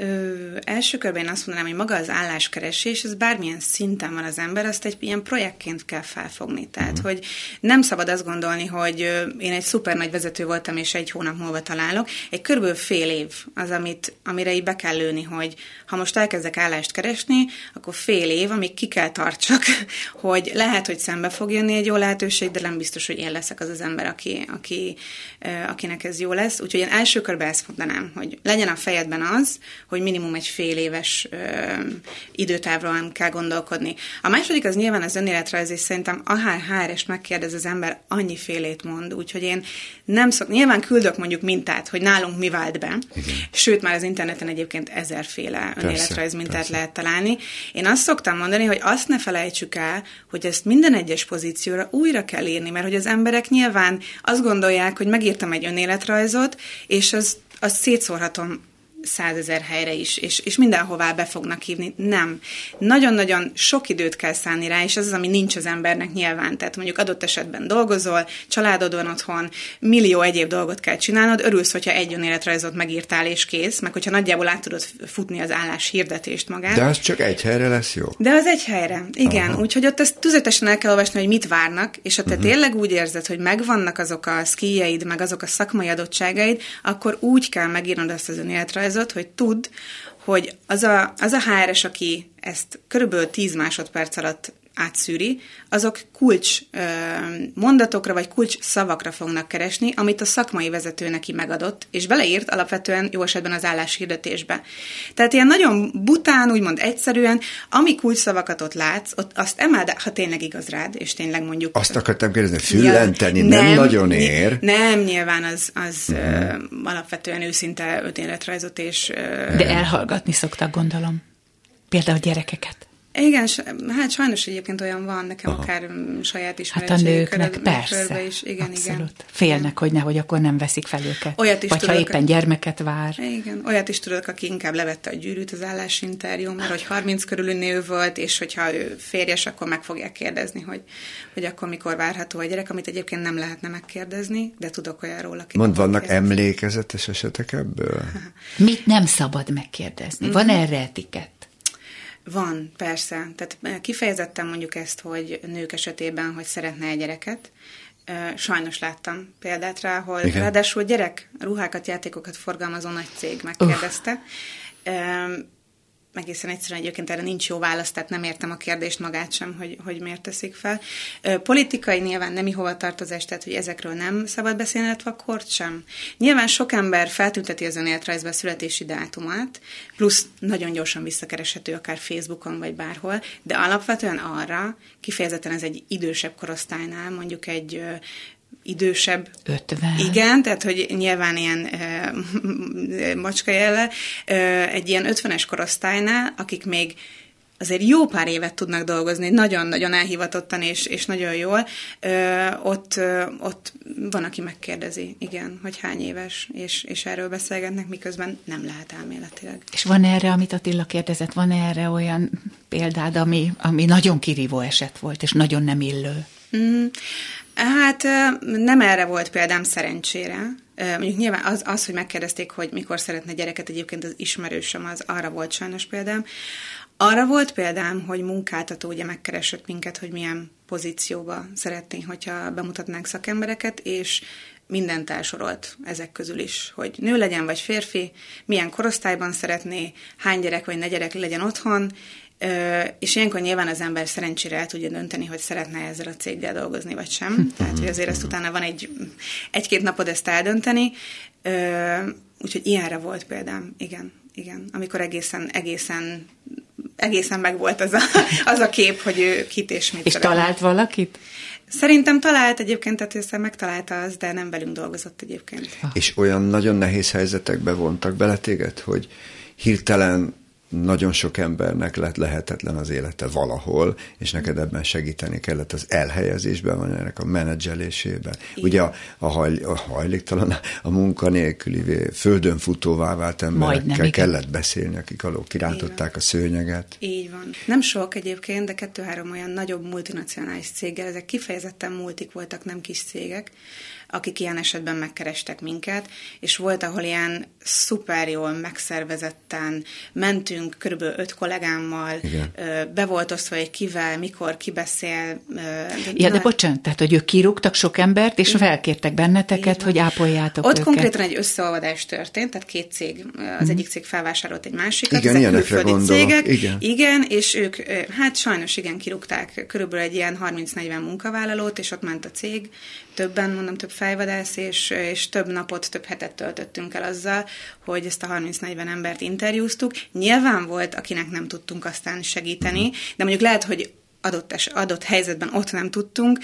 Ö, első körben én azt mondanám, hogy maga az álláskeresés, ez bármilyen szinten van az ember, azt egy ilyen projektként kell felfogni. Tehát, uh-huh. hogy nem szabad azt gondolni, hogy én egy szuper nagy vezető voltam, és egy hónap múlva találok. Egy körülbelül fél év az, amit, amire így be kell lőni, hogy ha most elkezdek állást keresni, akkor fél év, amíg ki kell tartsak, hogy lehet, hogy szembe fog jönni egy jó lehetőség, de nem biztos, hogy én leszek az az ember, aki, aki, akinek ez jó lesz. Úgyhogy én első körben ezt mondanám, hogy legyen a fejedben az, hogy minimum egy fél éves ö, időtávról kell gondolkodni. A második az nyilván az önéletrajz, és szerintem ahár hrs megkérdez az ember, annyi félét mond, úgyhogy én nem szok, nyilván küldök mondjuk mintát, hogy nálunk mi vált be, sőt már az interneten egyébként ezerféle önéletrajz mintát persze. lehet találni. Én azt szoktam mondani, hogy azt ne felejtsük el, hogy ezt minden egyes pozícióra újra kell írni, mert hogy az emberek nyilván azt gondolják, hogy megírtam egy önéletrajzot, és az azt szétszórhatom százezer helyre is, és, és mindenhová be fognak hívni. Nem. Nagyon-nagyon sok időt kell szállni rá, és ez az, ami nincs az embernek nyilván. Tehát mondjuk adott esetben dolgozol, családod van otthon, millió egyéb dolgot kell csinálnod, örülsz, hogyha egy önéletrajzot megírtál és kész, meg hogyha nagyjából át tudod futni az állás hirdetést magát. De az csak egy helyre lesz jó. De az egy helyre, igen. Aha. Úgyhogy ott ezt tüzetesen el kell olvasni, hogy mit várnak, és ha te uh-huh. tényleg úgy érzed, hogy megvannak azok a szkíjeid, meg azok a szakmai adottságaid, akkor úgy kell megírnod ezt az önéletrajzot, szabályozott, hogy tud, hogy az a, az a HRS, aki ezt körülbelül 10 másodperc alatt átszűri, azok kulcs mondatokra vagy kulcs szavakra fognak keresni, amit a szakmai vezető neki megadott, és beleírt alapvetően jó esetben az álláshirdetésbe. Tehát ilyen nagyon bután, úgymond egyszerűen, ami kulcs szavakat ott látsz, ott azt emeld, ha tényleg igaz rád, és tényleg mondjuk... Azt akartam kérdezni, füllenteni ja, nem, nem nagyon ér. Nem, nyilván az, az uh-huh. alapvetően őszinte önéletrajzot és... De elhallgatni szoktak, gondolom. Például gyerekeket. Igen, hát sajnos egyébként olyan van nekem Aha. akár saját ismeretségük. Hát a nőknek persze. Is. Igen, Abszolút. igen. Félnek, hogy nehogy akkor nem veszik fel őket. Olyat is Vagy tudok, ha éppen gyermeket vár. Igen, olyat is tudok, aki inkább levette a gyűrűt az állásinterjú, mert hogy 30 körül nő volt, és hogyha ő férjes, akkor meg fogják kérdezni, hogy, hogy akkor mikor várható a gyerek, amit egyébként nem lehetne megkérdezni, de tudok olyanról, aki. Mond, vannak kérdezni. emlékezetes esetek ebből? Mit nem szabad megkérdezni? Van mm-hmm. erre etikett? Van, persze. Tehát eh, kifejezettem mondjuk ezt, hogy nők esetében, hogy szeretne egy gyereket. Eh, sajnos láttam példát rá, hogy Igen. ráadásul gyerek ruhákat, játékokat forgalmazó nagy cég megkérdezte. Uh egészen egyszerűen egyébként erre nincs jó válasz, tehát nem értem a kérdést magát sem, hogy, hogy miért teszik fel. Politikai nyilván nemi hovatartozás, tehát hogy ezekről nem szabad beszélni, illetve a kort sem. Nyilván sok ember feltünteti az önéletrajzba a születési dátumát, plusz nagyon gyorsan visszakereshető akár Facebookon vagy bárhol, de alapvetően arra, kifejezetten ez egy idősebb korosztálynál, mondjuk egy idősebb. 50. Igen, tehát hogy nyilván ilyen e, macska jelle, e, egy ilyen 50-es korosztálynál, akik még azért jó pár évet tudnak dolgozni, nagyon-nagyon elhivatottan és, és nagyon jól, ö, ott, ö, ott van, aki megkérdezi, igen, hogy hány éves, és, és erről beszélgetnek, miközben nem lehet elméletileg. És van erre, amit Attila kérdezett, van erre olyan példád, ami, ami nagyon kirívó eset volt, és nagyon nem illő? Mm, Hát nem erre volt példám szerencsére. Mondjuk nyilván az, az, hogy megkérdezték, hogy mikor szeretne gyereket, egyébként az ismerősöm, az arra volt sajnos példám. Arra volt példám, hogy munkáltató ugye megkeresett minket, hogy milyen pozícióba szeretnénk, hogyha bemutatnánk szakembereket, és mindent elsorolt ezek közül is, hogy nő legyen vagy férfi, milyen korosztályban szeretné, hány gyerek vagy ne gyerek legyen otthon, és ilyenkor nyilván az ember szerencsére el tudja dönteni, hogy szeretne ezzel a céggel dolgozni, vagy sem. Tehát, hogy azért ezt utána van egy, egy-két napod ezt eldönteni. Úgyhogy ilyenre volt példám, igen, igen. Amikor egészen, egészen, egészen meg volt az a, az a kép, hogy ő kit és mit És szeretne. talált valakit? Szerintem talált egyébként, tehát össze megtalálta az, de nem velünk dolgozott egyébként. És olyan nagyon nehéz helyzetekbe vontak bele téged, hogy hirtelen nagyon sok embernek lett lehetetlen az élete valahol, és neked ebben segíteni kellett az elhelyezésben, vagy ennek a menedzselésében. Igen. Ugye a, a, haj, a hajléktalan, a munkanélküli, földön futóvá vált emberekkel Majdnem, kellett igen. beszélni, akik alól kirántották a szőnyeget. Így van. Nem sok egyébként, de kettő-három olyan nagyobb multinacionális céggel, ezek kifejezetten multik voltak, nem kis cégek, akik ilyen esetben megkerestek minket, és volt, ahol ilyen szuper jól megszervezetten mentünk, körülbelül öt kollégámmal, Igen. be volt osztva, hogy kivel, mikor, ki beszél. Ja, de bocsánat, tehát, hogy ők kirúgtak sok embert, és Igen. felkértek benneteket, Igen. hogy ápoljátok Ott őket. konkrétan egy összeolvadás történt, tehát két cég, az mm. egyik cég felvásárolt egy másikat, igen, ezek külföldi gondolok. cégek. Igen. igen, és ők, hát sajnos igen, kirúgták körülbelül egy ilyen 30-40 munkavállalót, és ott ment a cég, többen, mondom, több fejvadász, és, és több napot, több hetet töltöttünk el azzal, hogy ezt a 30-40 embert interjúztuk. Nyilván volt, akinek nem tudtunk aztán segíteni, de mondjuk lehet, hogy adott, es, adott helyzetben ott nem tudtunk,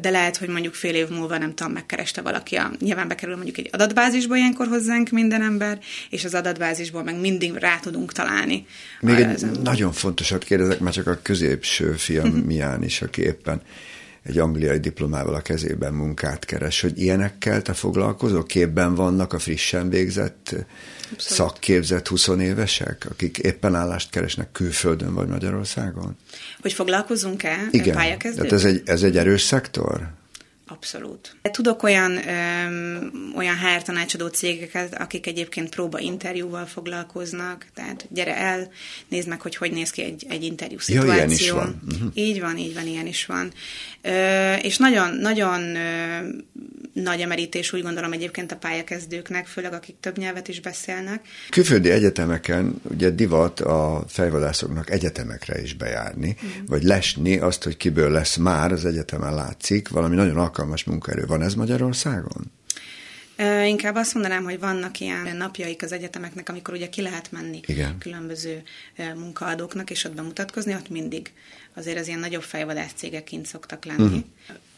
de lehet, hogy mondjuk fél év múlva nem tudom, megkereste valaki. A, nyilván bekerül mondjuk egy adatbázisba ilyenkor hozzánk minden ember, és az adatbázisból meg mindig rá tudunk találni. Még egy nagyon fontosat kérdezek, már csak a középső fiam mián is, aki éppen egy angliai diplomával a kezében munkát keres, hogy ilyenekkel te foglalkozol? Képben vannak a frissen végzett, Abszolút. szakképzett 20 évesek, akik éppen állást keresnek külföldön vagy Magyarországon? Hogy foglalkozunk-e Igen, tehát ez egy, ez egy erős szektor? Abszolút. Tudok olyan, öm, olyan HR tanácsadó cégeket, akik egyébként próba interjúval foglalkoznak, tehát gyere el, nézd meg, hogy hogy néz ki egy, egy interjú szituáció. Ja, ilyen is van. Uh-huh. Így van, így van, ilyen is van. És nagyon, nagyon ö, nagy emerítés úgy gondolom egyébként a pályakezdőknek, főleg akik több nyelvet is beszélnek. Külföldi egyetemeken ugye divat a fejvadászoknak egyetemekre is bejárni, uh-huh. vagy lesni azt, hogy kiből lesz már az egyetemen látszik, valami nagyon alkalmas munkaerő. Van ez Magyarországon? Inkább azt mondanám, hogy vannak ilyen napjaik az egyetemeknek, amikor ugye ki lehet menni Igen. különböző munkaadóknak, és ott bemutatkozni, ott mindig azért az ilyen nagyobb fejvadász cégek kint szoktak lenni. Uh-huh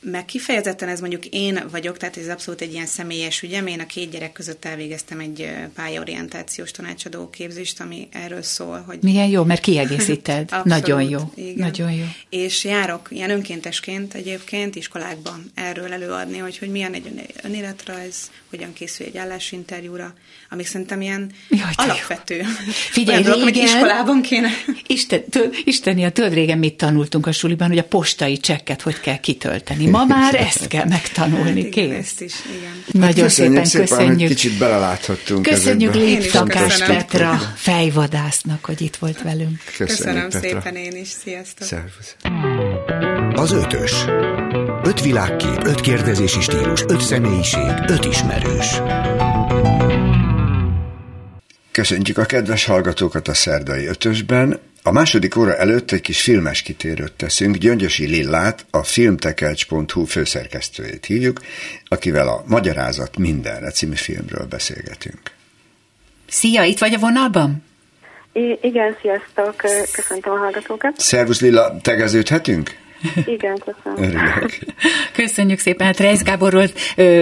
meg kifejezetten ez mondjuk én vagyok, tehát ez abszolút egy ilyen személyes ügyem. Én a két gyerek között elvégeztem egy pályaorientációs tanácsadó képzést, ami erről szól, hogy... Milyen jó, mert kiegészíted. abszolút, Nagyon jó. Igen. Nagyon jó. És járok ilyen önkéntesként egyébként iskolákban erről előadni, hogy, hogy milyen egy önéletrajz, hogyan készül egy állásinterjúra, amik szerintem ilyen Jaj, alapvető. Jó. Figyelj, dolgok, régen, iskolában kéne. Isten, tőd, Isteni, tudod régen mit tanultunk a suliban, hogy a postai csekket hogy kell kitölteni. Ma már ezt kell megtanulni, hát, kész. Ezt is, igen. Nagyon hát szépen, szépen köszönjük. Hogy kicsit beleláthattunk Köszönjük Léptakás Petra fejvadásznak, hogy itt volt velünk. Köszönöm Petra. szépen én is. Sziasztok. Szervusz. Az ötös. Öt világkép, öt kérdezési stílus, öt személyiség, öt ismerős. Köszöntjük a kedves hallgatókat a szerdai ötösben. A második óra előtt egy kis filmes kitérőt teszünk. Gyöngyösi Lillát, a filmtekercs.hu főszerkesztőjét hívjuk, akivel a Magyarázat mindenre című filmről beszélgetünk. Szia, itt vagy a vonalban? I- igen, sziasztok, köszöntöm a hallgatókat. Szervusz Lilla, tegeződhetünk? Igen, köszönöm. Örülök. Köszönjük szépen. Hát Reis Gáborról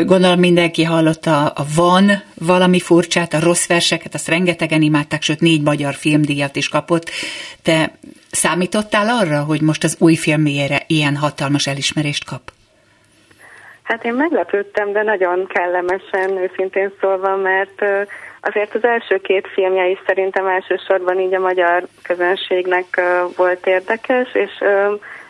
gondolom mindenki hallotta a Van valami furcsát, a rossz verseket, azt rengetegen imádták, sőt négy magyar filmdíjat is kapott. Te számítottál arra, hogy most az új filmjére ilyen hatalmas elismerést kap? Hát én meglepődtem, de nagyon kellemesen, őszintén szólva, mert azért az első két filmje is szerintem elsősorban így a magyar közönségnek volt érdekes, és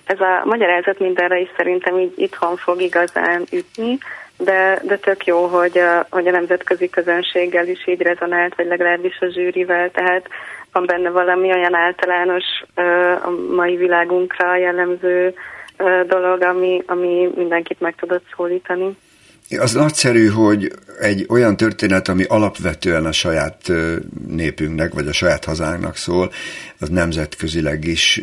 ez a magyarázat mindenre is szerintem így itthon fog igazán ütni, de, de tök jó, hogy a, hogy a nemzetközi közönséggel is így rezonált, vagy legalábbis a zsűrivel, tehát van benne valami olyan általános a mai világunkra jellemző dolog, ami, ami mindenkit meg tudott szólítani. Az nagyszerű, hogy egy olyan történet, ami alapvetően a saját népünknek, vagy a saját hazánknak szól, az nemzetközileg is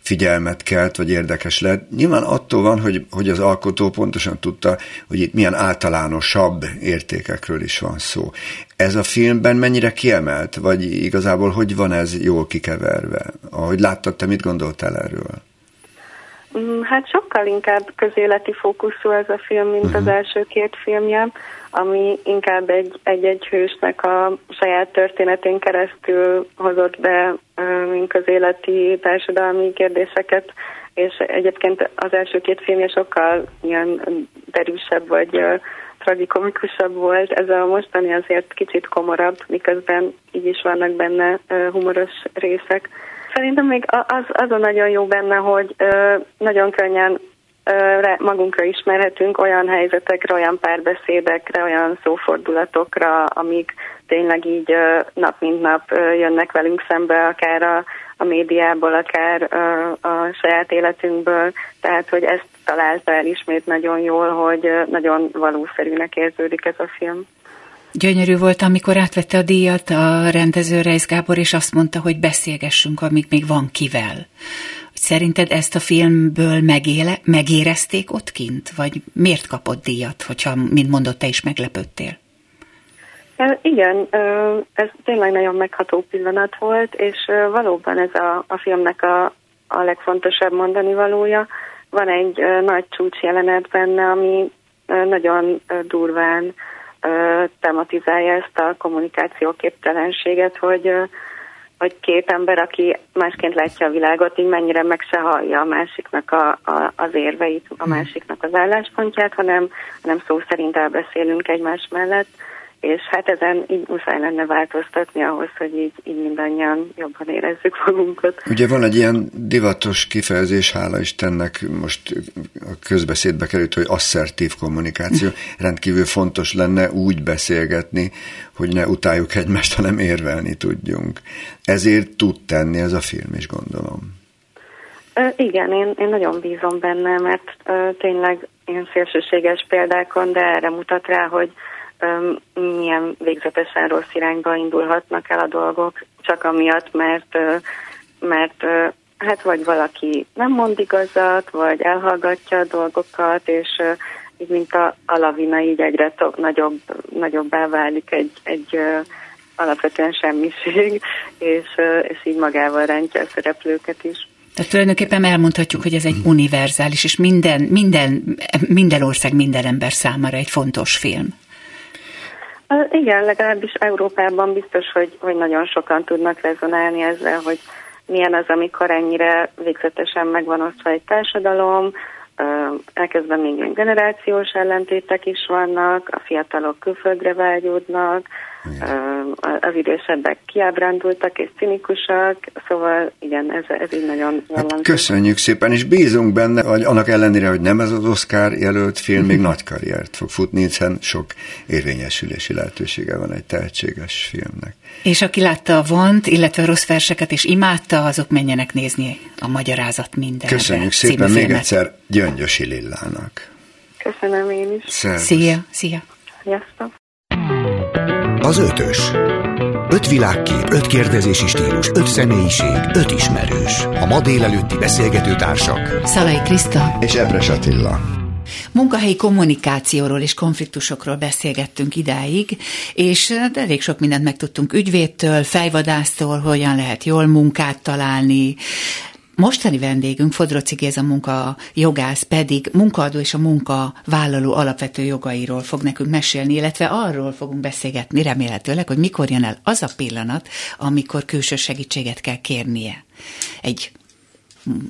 figyelmet kelt, vagy érdekes lett. Nyilván attól van, hogy, hogy az alkotó pontosan tudta, hogy itt milyen általánosabb értékekről is van szó. Ez a filmben mennyire kiemelt, vagy igazából hogy van ez jól kikeverve? Ahogy láttad, te mit gondoltál erről? Mm, hát sokkal inkább közéleti fókuszú ez a film, mint uh-huh. az mhm. első két filmje, ami inkább egy, egy-egy hősnek a saját történetén keresztül hozott be mint közéleti társadalmi kérdéseket, és egyébként az első két filmje sokkal ilyen derűsebb vagy tragikomikusabb volt, ez a mostani azért kicsit komorabb, miközben így is vannak benne humoros részek. Szerintem még az, az a nagyon jó benne, hogy nagyon könnyen magunkra ismerhetünk olyan helyzetekre, olyan párbeszédekre, olyan szófordulatokra, amik tényleg így nap mint nap jönnek velünk szembe, akár a, a médiából, akár a saját életünkből. Tehát, hogy ezt találta el ismét nagyon jól, hogy nagyon valószerűnek érződik ez a film. Gyönyörű volt, amikor átvette a díjat a rendező Reis Gábor, és azt mondta, hogy beszélgessünk, amíg még van kivel. Szerinted ezt a filmből megéle, megérezték ott kint? Vagy miért kapott díjat, hogyha, mint mondott, te is meglepődtél? Igen, ez tényleg nagyon megható pillanat volt, és valóban ez a, a filmnek a, a legfontosabb mondani valója. Van egy nagy csúcs jelenet benne, ami nagyon durván tematizálja ezt a kommunikációképtelenséget, hogy hogy két ember, aki másként látja a világot, így mennyire meg se hallja a másiknak a, a, az érveit, a hmm. másiknak az álláspontját, hanem, hanem szó szerint elbeszélünk egymás mellett és hát ezen így muszáj lenne változtatni ahhoz, hogy így, így mindannyian jobban érezzük magunkat. Ugye van egy ilyen divatos kifejezés, hála Istennek, most a közbeszédbe került, hogy asszertív kommunikáció. Rendkívül fontos lenne úgy beszélgetni, hogy ne utáljuk egymást, hanem érvelni tudjunk. Ezért tud tenni ez a film is, gondolom. Igen, én, én nagyon bízom benne, mert tényleg ilyen szélsőséges példákon, de erre mutat rá, hogy milyen végzetesen rossz irányba indulhatnak el a dolgok, csak amiatt, mert, mert hát vagy valaki nem mond igazat, vagy elhallgatja a dolgokat, és így mint a, a lavina így egyre to- nagyobb, nagyobbá válik egy, egy alapvetően semmiség, és, és így magával rántja a szereplőket is. Tehát tulajdonképpen elmondhatjuk, hogy ez egy univerzális, és minden, minden, minden ország, minden ember számára egy fontos film. Igen, legalábbis Európában biztos, hogy, hogy nagyon sokan tudnak rezonálni ezzel, hogy milyen az, amikor ennyire végzetesen megvan osztva egy társadalom, elkezdve még generációs ellentétek is vannak, a fiatalok külföldre vágyódnak, az idősebbek kiábrándultak és cinikusak, szóval igen, ez, ez így nagyon hát jellemző. Köszönjük szépen, és bízunk benne, hogy annak ellenére, hogy nem ez az Oscar jelölt film, még nagy karriert fog futni, hiszen sok érvényesülési lehetősége van egy tehetséges filmnek. És aki látta a Vont, illetve a rossz verseket, és imádta, azok menjenek nézni a magyarázat minden. Köszönjük szépen még egyszer Gyöngyösi Lillának. Köszönöm én is. Szervusz. Szia, szia. Sziasztok. Az ötös. Öt világkép, öt kérdezési stílus, öt személyiség, öt ismerős. A ma délelőtti beszélgető társak. Szalai Kriszta. És Ebres Attila. Munkahelyi kommunikációról és konfliktusokról beszélgettünk idáig, és elég sok mindent megtudtunk ügyvédtől, fejvadásztól, hogyan lehet jól munkát találni, Mostani vendégünk Fodroci Géza munka jogász pedig munkaadó és a munkavállaló alapvető jogairól fog nekünk mesélni, illetve arról fogunk beszélgetni remélhetőleg, hogy mikor jön el az a pillanat, amikor külső segítséget kell kérnie egy,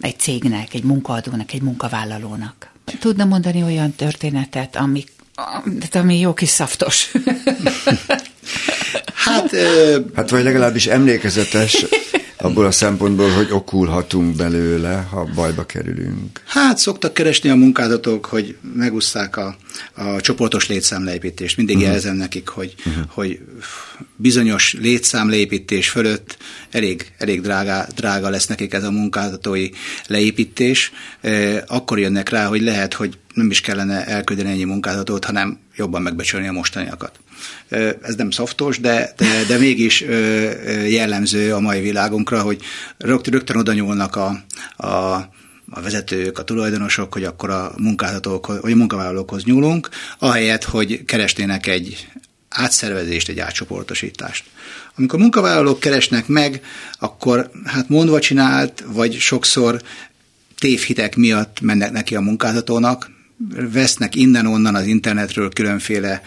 egy cégnek, egy munkaadónak, egy munkavállalónak. Tudna mondani olyan történetet, ami, ami jó kis szaftos? hát, hát vagy legalábbis emlékezetes abból a szempontból, hogy okulhatunk belőle, ha bajba kerülünk. Hát szoktak keresni a munkázatok, hogy megusszák a, a csoportos létszámleépítést. Mindig uh-huh. jelzem nekik, hogy, uh-huh. hogy bizonyos létszámleépítés fölött elég, elég drága, drága lesz nekik ez a munkázatói leépítés. Akkor jönnek rá, hogy lehet, hogy nem is kellene elküldeni ennyi munkázatot, hanem jobban megbecsülni a mostaniakat. Ez nem szoftos, de, de, de mégis jellemző a mai világunkra, hogy rögtön, rögtön oda nyúlnak a, a a vezetők, a tulajdonosok, hogy akkor a munkáltatók, vagy a munkavállalókhoz nyúlunk, ahelyett, hogy keresnének egy átszervezést, egy átcsoportosítást. Amikor munkavállalók keresnek meg, akkor hát mondva csinált, vagy sokszor tévhitek miatt mennek neki a munkáltatónak, vesznek innen-onnan az internetről különféle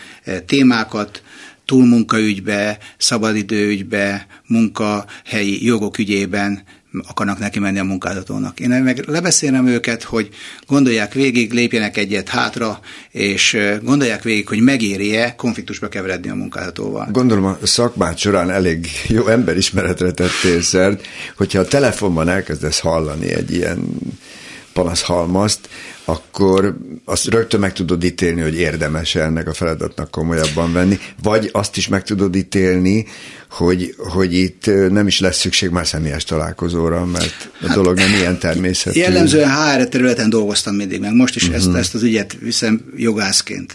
témákat, túlmunkaügybe, szabadidőügybe, munkahelyi jogok ügyében akarnak neki menni a munkáltatónak. Én meg lebeszélem őket, hogy gondolják végig, lépjenek egyet hátra, és gondolják végig, hogy megéri-e konfliktusba keveredni a munkáltatóval. Gondolom a szakmád során elég jó emberismeretre tettél szert, hogyha a telefonban elkezdesz hallani egy ilyen panaszhalmazt, akkor azt rögtön meg tudod ítélni, hogy érdemes -e ennek a feladatnak komolyabban venni, vagy azt is meg tudod ítélni, hogy, hogy itt nem is lesz szükség már személyes találkozóra, mert a hát, dolog nem ilyen természetű. Jellemzően HR területen dolgoztam mindig, meg most is uh-huh. ezt, ezt az ügyet viszem jogászként.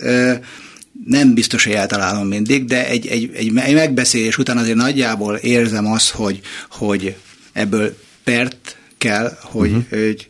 Nem biztos, hogy eltalálom mindig, de egy, egy, egy, egy megbeszélés után azért nagyjából érzem azt, hogy, hogy ebből pert kell, hogy, uh-huh. hogy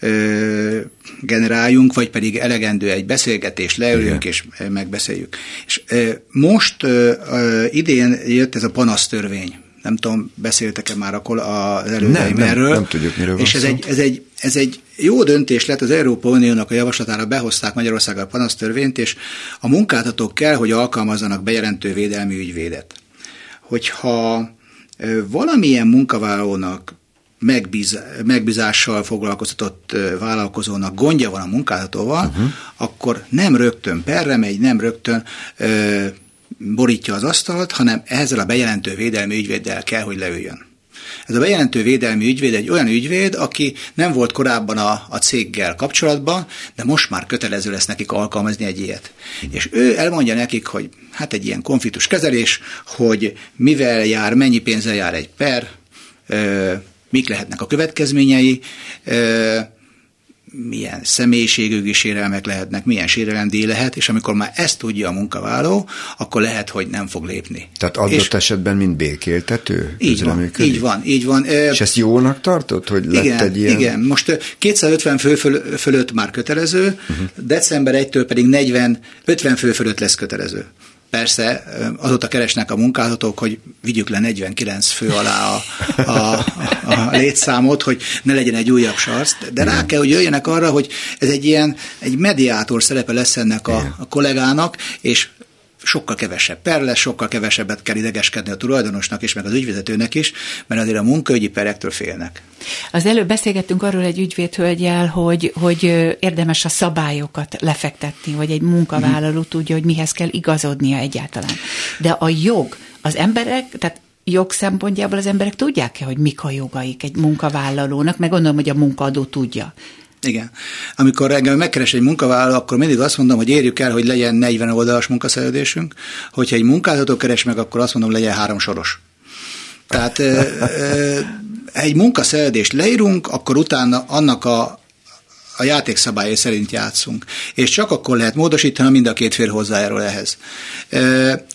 ö, generáljunk, vagy pedig elegendő egy beszélgetés, leülünk Igen. és megbeszéljük. És ö, most ö, ö, idén jött ez a panasztörvény. Nem tudom, beszéltek-e már akkor az elődeim nem, erről. Nem, nem tudjuk, miről És ez egy, ez, egy, ez egy jó döntés lett, az Európa Uniónak a javaslatára behozták Magyarországra a panasztörvényt, és a munkáltatók kell, hogy alkalmazzanak bejelentő védelmi ügyvédet. Hogyha valamilyen munkavállalónak megbíz, megbízással foglalkoztatott vállalkozónak gondja van a munkáltatóval, uh-huh. akkor nem rögtön perre megy, nem rögtön ö, borítja az asztalt, hanem ezzel a bejelentő védelmi ügyvéddel kell, hogy leüljön. Ez a bejelentő védelmi ügyvéd egy olyan ügyvéd, aki nem volt korábban a, a céggel kapcsolatban, de most már kötelező lesz nekik alkalmazni egy ilyet. És ő elmondja nekik, hogy hát egy ilyen konfliktus kezelés, hogy mivel jár, mennyi pénzzel jár egy per, ö, mik lehetnek a következményei, milyen személyiségügyi sérelmek lehetnek, milyen sérelemdíj lehet, és amikor már ezt tudja a munkavállaló, akkor lehet, hogy nem fog lépni. Tehát adott és esetben mind békéltető? Így van, így van, így van. És ezt jónak tartod, hogy lett igen, egy ilyen? Igen, most 250 fő föl, fölött már kötelező, uh-huh. december 1-től pedig 40, 50 fő fölött lesz kötelező. Persze azóta keresnek a munkáltatók, hogy vigyük le 49 fő alá a, a, a létszámot, hogy ne legyen egy újabb sarsz, de rá kell, hogy jöjjenek arra, hogy ez egy ilyen egy mediátor szerepe lesz ennek a, a kollégának, és sokkal kevesebb per lesz, sokkal kevesebbet kell idegeskedni a tulajdonosnak és meg az ügyvezetőnek is, mert azért a munkaügyi perektől félnek. Az előbb beszélgettünk arról egy ügyvédhölgyel, hogy, hogy érdemes a szabályokat lefektetni, hogy egy munkavállaló hmm. tudja, hogy mihez kell igazodnia egyáltalán. De a jog, az emberek, tehát jog szempontjából az emberek tudják-e, hogy mik a jogaik egy munkavállalónak, meg gondolom, hogy a munkaadó tudja. Igen. Amikor engem megkeres egy munkavállaló, akkor mindig azt mondom, hogy érjük el, hogy legyen 40 oldalas munkaszerződésünk. Hogyha egy munkáltató keres meg, akkor azt mondom, legyen három soros. Tehát egy munkaszerződést leírunk, akkor utána annak a, a játékszabályai szerint játszunk. És csak akkor lehet módosítani, ha mind a két fél hozzájárul ehhez.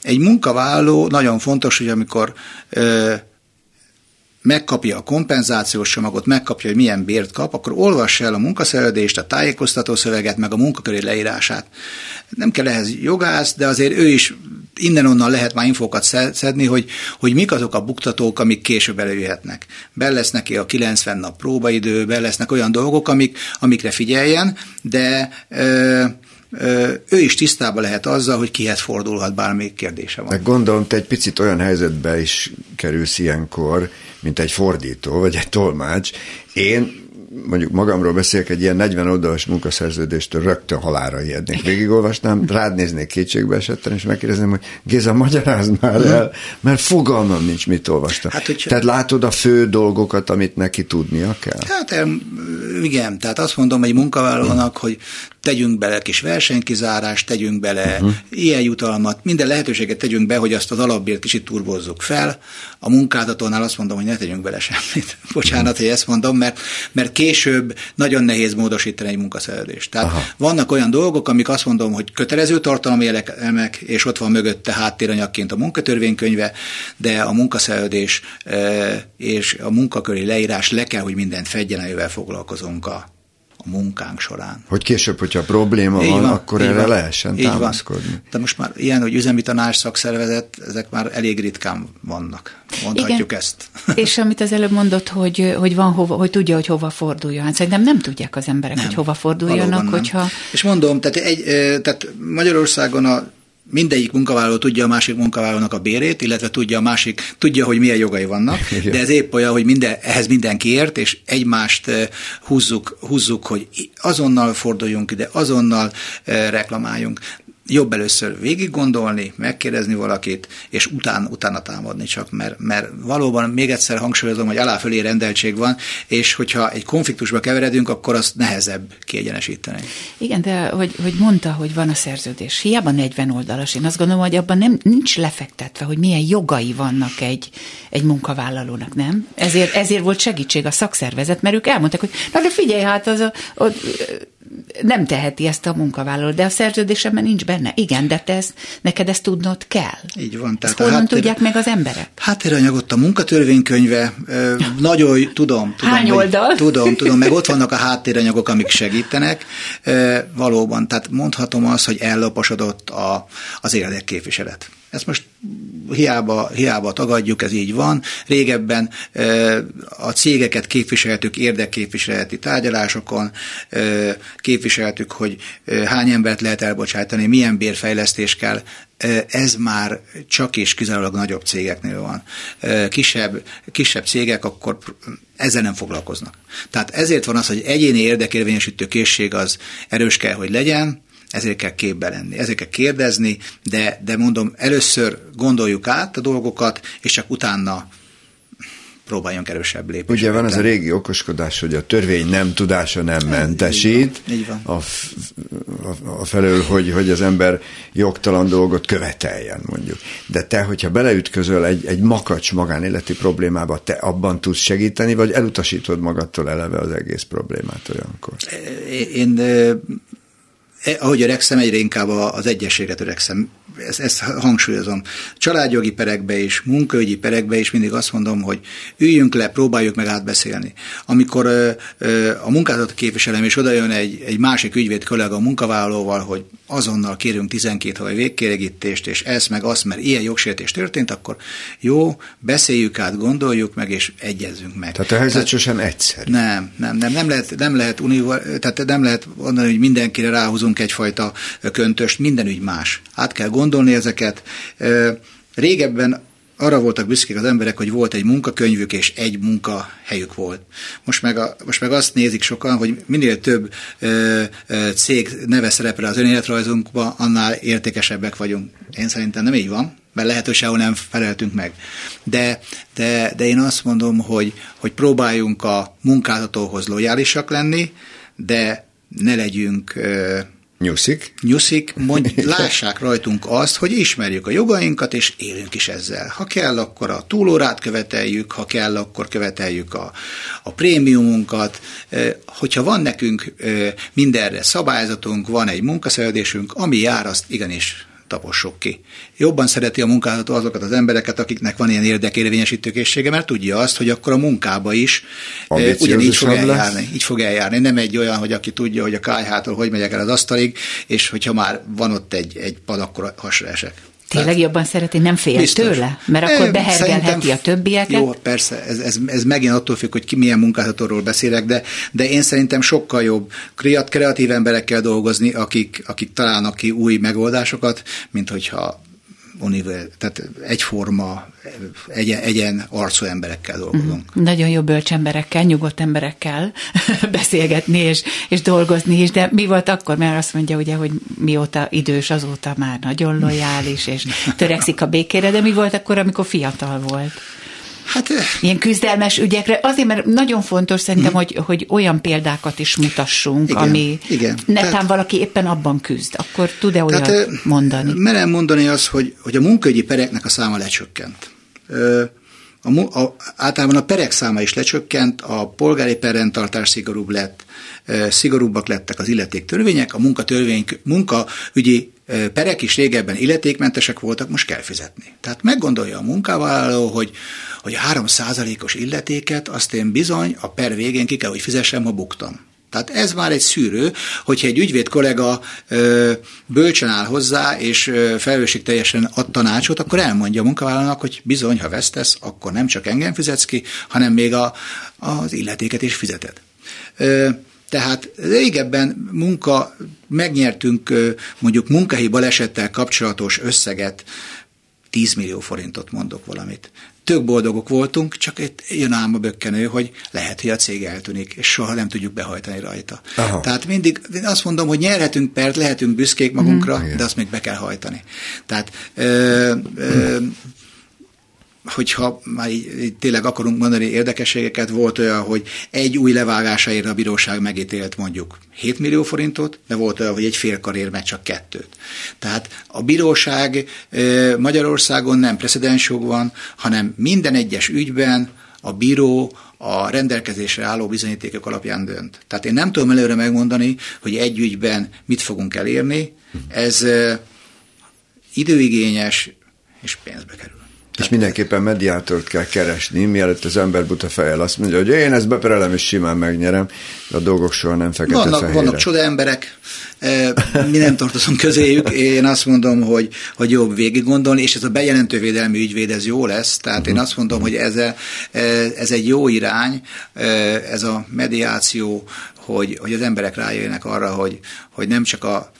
Egy munkavállaló nagyon fontos, hogy amikor megkapja a kompenzációs csomagot, megkapja, hogy milyen bért kap, akkor olvassa el a munkaszerződést, a tájékoztató szöveget, meg a munkaköri leírását. Nem kell ehhez jogász, de azért ő is innen-onnan lehet már infókat szedni, hogy, hogy mik azok a buktatók, amik később előjöhetnek. Be lesz neki a 90 nap próbaidő, be lesznek olyan dolgok, amik, amikre figyeljen, de ö, ő is tisztában lehet azzal, hogy kihez fordulhat, bármelyik kérdése van. Meg gondolom, te egy picit olyan helyzetbe is kerülsz ilyenkor, mint egy fordító, vagy egy tolmács. Én mondjuk magamról beszélek, egy ilyen 40 oldalas munkaszerződéstől rögtön halára ijednék. Végigolvasnám, rád néznék kétségbe esetten, és megkérdezném, hogy Géza, magyarázd már el, mert fogalmam nincs, mit olvastam. Hát, hogyha... Tehát látod a fő dolgokat, amit neki tudnia kell? Hát igen, tehát azt mondom egy munkavállalónak, hogy tegyünk bele kis versenykizárást, tegyünk bele uh-huh. ilyen jutalmat, minden lehetőséget tegyünk be, hogy azt az alapbért kicsit turbozzuk fel. A munkáltatónál azt mondom, hogy ne tegyünk bele semmit. Bocsánat, hogy ezt mondom, mert, mert később nagyon nehéz módosítani egy munkaszerződést. Tehát Aha. vannak olyan dolgok, amik azt mondom, hogy kötelező tartalmi elemek, és ott van mögötte háttéranyagként a munkatörvénykönyve, de a munkaszerződés és a munkaköri leírás le kell, hogy mindent fedjen, amivel foglalkozunk a a munkánk során. Hogy később, hogyha probléma így van, van, akkor erre van, lehessen így támaszkodni. Van. De most már ilyen, hogy üzemi tanács szakszervezet, ezek már elég ritkán vannak. Mondhatjuk Igen. ezt. És amit az előbb mondott, hogy, hogy van hova, hogy tudja, hogy hova forduljon. Hát szerintem nem tudják az emberek, nem, hogy hova forduljanak, hogyha... Nem. És mondom, tehát, egy, tehát Magyarországon a mindegyik munkavállaló tudja a másik munkavállalónak a bérét, illetve tudja a másik, tudja, hogy milyen jogai vannak, de ez épp olyan, hogy minden, ehhez mindenki ért, és egymást eh, húzzuk, húzzuk, hogy azonnal forduljunk ide, azonnal eh, reklamáljunk jobb először végig gondolni, megkérdezni valakit, és után, utána támadni csak, mert, mert valóban még egyszer hangsúlyozom, hogy aláfölé rendeltség van, és hogyha egy konfliktusba keveredünk, akkor azt nehezebb kiegyenesíteni. Igen, de hogy, hogy mondta, hogy van a szerződés, hiába 40 oldalas, én azt gondolom, hogy abban nem, nincs lefektetve, hogy milyen jogai vannak egy, egy munkavállalónak, nem? Ezért, ezért volt segítség a szakszervezet, mert ők elmondták, hogy na de figyelj, hát az a, a nem teheti ezt a munkavállaló, de a szerződésemben nincs benne. Igen, de te ezt, neked ezt tudnod kell. Így van. Tehát ezt honnan háttér, tudják meg az emberek? Háttéranyagot a munkatörvénykönyve, nagyon tudom. tudom Hány oldal? Hogy, tudom, tudom, meg ott vannak a háttéranyagok, amik segítenek. Valóban, tehát mondhatom azt, hogy ellaposodott a, az érdekképviselet. Ezt most hiába, hiába tagadjuk, ez így van. Régebben a cégeket képviseltük érdekképviseleti tárgyalásokon, képviseltük, hogy hány embert lehet elbocsátani, milyen bérfejlesztés kell, ez már csak és kizárólag nagyobb cégeknél van. Kisebb, kisebb cégek akkor ezzel nem foglalkoznak. Tehát ezért van az, hogy egyéni érdekérvényesítő készség az erős kell, hogy legyen, ezért kell képbe lenni, ezért kell kérdezni, de, de mondom, először gondoljuk át a dolgokat, és csak utána próbáljunk erősebb lépni. Ugye van ez a régi okoskodás, hogy a törvény nem tudása nem mentesít, így van, így van. A, a, a felől, hogy, hogy az ember jogtalan dolgot követeljen, mondjuk. De te, hogyha beleütközöl egy, egy makacs magánéleti problémába, te abban tudsz segíteni, vagy elutasítod magadtól eleve az egész problémát olyankor? Én ahogy öregszem, egyre inkább az egyességet öregszem. Ezt, ezt hangsúlyozom. Családjogi perekbe is, munkaügyi perekbe is mindig azt mondom, hogy üljünk le, próbáljuk meg átbeszélni. Amikor ö, ö, a munkáltató képviselem, és oda jön egy, egy másik ügyvéd kollega a munkavállalóval, hogy azonnal kérünk 12 havi végkéregítést, és ez meg azt, mert ilyen jogsértés történt, akkor jó, beszéljük át, gondoljuk meg, és egyezzünk meg. Tehát a helyzet tehát, sosem egyszer. Nem, nem, nem, nem lehet, nem lehet, unival, tehát nem lehet mondani, hogy mindenkire ráhúzunk egyfajta köntöst, minden ügy más. Át kell gondolni ezeket. Régebben arra voltak büszkék az emberek, hogy volt egy munkakönyvük és egy munkahelyük volt. Most meg, a, most meg azt nézik sokan, hogy minél több ö, ö, cég neve szerepel az önéletrajzunkban, annál értékesebbek vagyunk. Én szerintem nem így van, mert lehet, nem feleltünk meg. De, de, de én azt mondom, hogy, hogy próbáljunk a munkáltatóhoz lojálisak lenni, de ne legyünk ö, Nyuszik. Nyuszik, mondj, lássák rajtunk azt, hogy ismerjük a jogainkat, és élünk is ezzel. Ha kell, akkor a túlórát követeljük, ha kell, akkor követeljük a, a prémiumunkat. Hogyha van nekünk mindenre szabályzatunk, van egy munkaszerződésünk, ami jár, azt igenis tapossuk ki. Jobban szereti a munkáltató azokat az embereket, akiknek van ilyen érdekérvényesítő készsége, mert tudja azt, hogy akkor a munkába is eh, ugyanígy fog eljárni. Lesz. Így fog eljárni. Nem egy olyan, hogy aki tudja, hogy a kájhától hogy megyek el az asztalig, és hogyha már van ott egy, egy pad, akkor hasra esek. Tényleg jobban szereti, nem fél Biztos. tőle? Mert akkor behergelheti a többieket? Jó, persze, ez, ez, ez megint attól függ, hogy ki milyen munkáltatóról beszélek, de, de én szerintem sokkal jobb kreatív emberekkel dolgozni, akik, akik találnak ki új megoldásokat, mint hogyha univer, tehát egyforma, egyen, egyen arcú emberekkel dolgozunk. Mm, nagyon jó bölcsemberekkel, nyugodt emberekkel beszélgetni és, és dolgozni is, de mi volt akkor, mert azt mondja ugye, hogy mióta idős, azóta már nagyon lojális, és törekszik a békére, de mi volt akkor, amikor fiatal volt? Hát, Ilyen küzdelmes ügyekre. Azért, mert nagyon fontos szerintem, mm. hogy, hogy olyan példákat is mutassunk, igen, ami igen. netán tehát, valaki éppen abban küzd. Akkor tud-e olyat tehát, mondani? Merem mondani az, hogy, hogy a munkaügyi pereknek a száma lecsökkent. A, a, általában a perek száma is lecsökkent, a polgári perrendtartás szigorúbb lett, szigorúbbak lettek az illetéktörvények, a munkatörvény, munkaügyi perek is régebben illetékmentesek voltak, most kell fizetni. Tehát meggondolja a munkavállaló, hogy, hogy a 3%-os illetéket azt én bizony a per végén ki kell, hogy fizessem, ha buktam. Tehát ez már egy szűrő, hogyha egy ügyvéd kollega ö, bölcsen áll hozzá, és felelősség teljesen ad tanácsot, akkor elmondja a munkavállalónak, hogy bizony, ha vesztesz, akkor nem csak engem fizetsz ki, hanem még a, az illetéket is fizeted. Ö, tehát régebben munka, megnyertünk mondjuk munkahelyi balesettel kapcsolatos összeget, 10 millió forintot mondok valamit tök boldogok voltunk, csak itt jön ám a bökkenő, hogy lehet, hogy a cég eltűnik, és soha nem tudjuk behajtani rajta. Aha. Tehát mindig azt mondom, hogy nyerhetünk pert, lehetünk büszkék magunkra, mm. de azt még be kell hajtani. Tehát ö, ö, hogyha már így, tényleg akarunk mondani érdekességeket, volt olyan, hogy egy új levágásáért a bíróság megítélt mondjuk 7 millió forintot, de volt olyan, hogy egy fél karér meg csak kettőt. Tehát a bíróság Magyarországon nem precedensjog van, hanem minden egyes ügyben a bíró a rendelkezésre álló bizonyítékok alapján dönt. Tehát én nem tudom előre megmondani, hogy egy ügyben mit fogunk elérni, ez időigényes és pénzbe kerül. És mindenképpen mediátort kell keresni, mielőtt az ember buta fejjel azt mondja, hogy én ezt beperelem és simán megnyerem, de a dolgok soha nem fekete vannak, fehére. Vannak csoda emberek, e, mi nem tartozunk közéjük, én azt mondom, hogy, hogy jobb végig gondolni, és ez a bejelentő védelmi ügyvéd, ez jó lesz, tehát uh-huh. én mhm. azt mondom, hogy ez, a, e, ez egy jó irány, e, ez a mediáció, hogy, hogy az emberek rájöjjenek arra, hogy, hogy nem csak a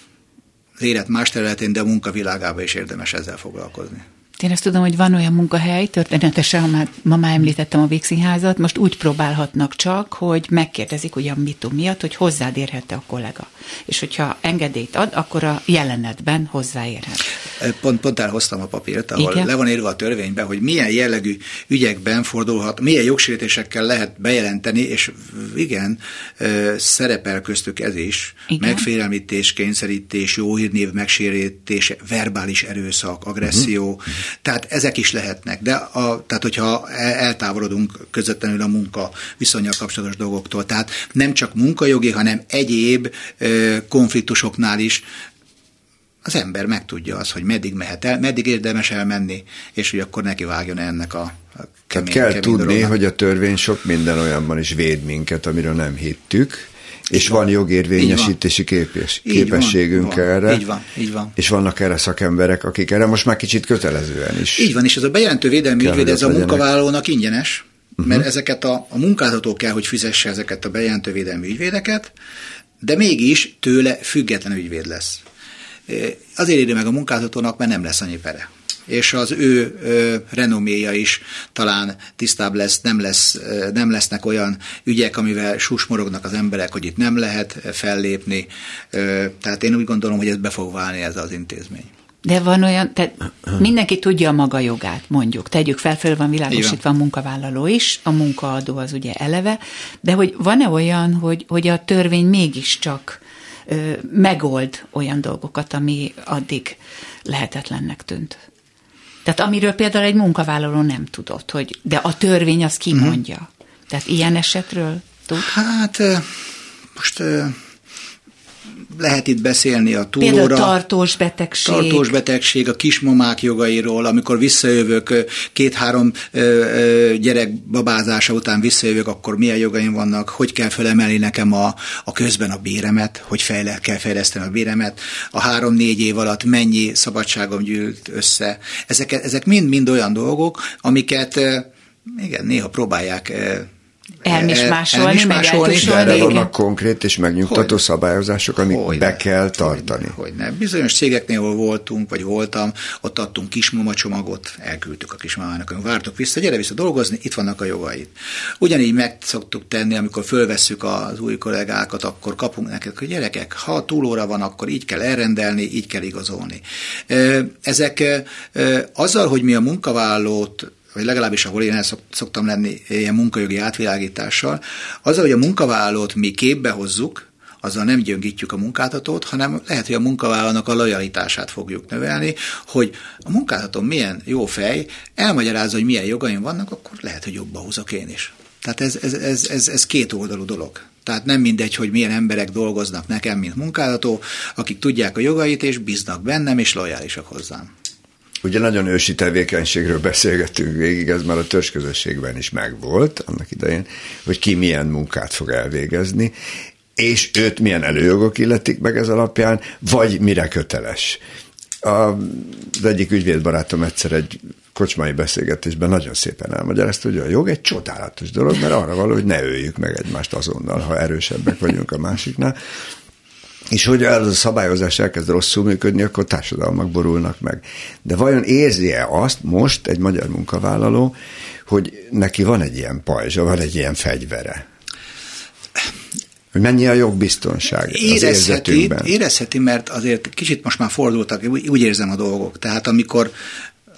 az élet más területén, de a munkavilágában is érdemes ezzel foglalkozni. Én ezt tudom, hogy van olyan munkahely, történetesen, ha már, ma már említettem a Végszínházat, most úgy próbálhatnak csak, hogy megkérdezik ugyan mit miatt, hogy hozzád érhette a kollega. És hogyha engedélyt ad, akkor a jelenetben hozzáérhet. Pont, pont elhoztam a papírt, ahol Igen. le van írva a törvényben, hogy milyen jellegű ügyekben fordulhat, milyen jogsértésekkel lehet bejelenteni, és igen, szerepel köztük ez is, Igen. megfélelmítés, kényszerítés, jó hírnév megsérítés, verbális erőszak, agresszió, uh-huh. Tehát ezek is lehetnek, de a, tehát hogyha eltávolodunk közvetlenül a munka viszonyal kapcsolatos dolgoktól, tehát nem csak munkajogi, hanem egyéb konfliktusoknál is az ember megtudja az, hogy meddig mehet el, meddig érdemes elmenni, és hogy akkor neki vágjon ennek a, kemény, kell kemény tudni, dolognak. hogy a törvény sok minden olyanban is véd minket, amiről nem hittük, és van jogérvényesítési képes, képességünk van, erre. Így van, így van. És vannak erre szakemberek, akik erre most már kicsit kötelezően is. Így van, és ez a bejelentő védelmi ügyvéd, ez a munkavállalónak ingyenes, uh-huh. mert ezeket a, a munkáltató kell, hogy fizesse ezeket a bejelentő védelmi ügyvédeket, de mégis tőle független ügyvéd lesz. Azért éri meg a munkáltatónak, mert nem lesz annyi pere és az ő ö, renoméja is talán tisztább lesz, nem, lesz, ö, nem lesznek olyan ügyek, amivel susmorognak az emberek, hogy itt nem lehet fellépni. Ö, tehát én úgy gondolom, hogy ez be fog válni ez az intézmény. De van olyan, tehát mindenki tudja a maga jogát, mondjuk. Tegyük fel, föl van világosítva a munkavállaló is, a munkaadó az ugye eleve, de hogy van-e olyan, hogy, hogy a törvény mégiscsak ö, megold olyan dolgokat, ami addig lehetetlennek tűnt? Tehát amiről például egy munkavállaló nem tudott, hogy de a törvény azt kimondja. Mm. Tehát ilyen esetről tud? Hát most lehet itt beszélni a túlóra. Például tartós betegség. Tartós betegség, a kismamák jogairól, amikor visszajövök, két-három gyerek babázása után visszajövök, akkor milyen jogaim vannak, hogy kell felemelni nekem a, a közben a béremet, hogy fejle, kell fejleszteni a béremet, a három-négy év alatt mennyi szabadságom gyűlt össze. Ezek, ezek mind-mind olyan dolgok, amiket igen, néha próbálják elmismásolni, elmismásolni meg erre vannak konkrét és megnyugtató hogy, szabályozások, amik hogy be ne, kell tartani. Hogy ne. Bizonyos cégeknél, ahol voltunk, vagy voltam, ott adtunk kismama csomagot, elküldtük a kismamának, hogy vártok vissza, gyere vissza dolgozni, itt vannak a jogait. Ugyanígy meg szoktuk tenni, amikor fölvesszük az új kollégákat, akkor kapunk nekik, hogy gyerekek, ha túlóra van, akkor így kell elrendelni, így kell igazolni. Ezek azzal, hogy mi a munkavállalót vagy legalábbis ahol én el szoktam lenni ilyen munkajogi átvilágítással, azzal, hogy a munkavállalót mi képbe hozzuk, azzal nem gyöngítjük a munkáltatót, hanem lehet, hogy a munkavállalónak a lojalitását fogjuk növelni, hogy a munkáltató milyen jó fej, elmagyarázza, hogy milyen jogaim vannak, akkor lehet, hogy jobban húzok én is. Tehát ez, ez, ez, ez, ez két oldalú dolog. Tehát nem mindegy, hogy milyen emberek dolgoznak nekem, mint munkáltató, akik tudják a jogait, és bíznak bennem, és lojálisak hozzám. Ugye nagyon ősi tevékenységről beszélgettünk végig, ez már a törzsközösségben is megvolt annak idején, hogy ki milyen munkát fog elvégezni. és őt milyen előjogok illetik meg ez alapján, vagy mire köteles. A, az egyik ügyvédbarátom egyszer egy kocsmai beszélgetésben nagyon szépen elmagyarázta, hogy a jog egy csodálatos dolog, mert arra való, hogy ne öljük meg egymást azonnal, ha erősebbek vagyunk a másiknál. És hogy ez a szabályozás elkezd rosszul működni, akkor társadalmak borulnak meg. De vajon érzi-e azt most egy magyar munkavállaló, hogy neki van egy ilyen pajzsa, van egy ilyen fegyvere? hogy mennyi a jogbiztonság érezheti, az érezheti, mert azért kicsit most már fordultak, úgy érzem a dolgok. Tehát amikor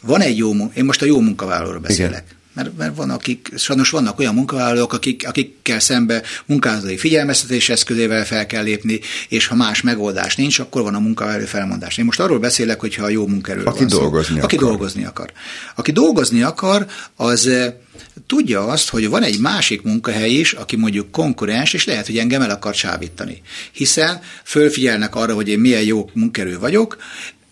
van egy jó munka, én most a jó munkavállalóról beszélek. Igen. Mert, mert van, akik, sajnos vannak olyan munkavállalók, akik, akikkel szembe munkálati figyelmeztetés eszközével fel kell lépni, és ha más megoldás nincs, akkor van a munkavállaló felmondás. Én most arról beszélek, hogyha a jó munkerőről aki van dolgozni szó. Akar. Aki dolgozni akar. Aki dolgozni akar, az eh, tudja azt, hogy van egy másik munkahely is, aki mondjuk konkurens, és lehet, hogy engem el akar csábítani. Hiszen fölfigyelnek arra, hogy én milyen jó munkerő vagyok,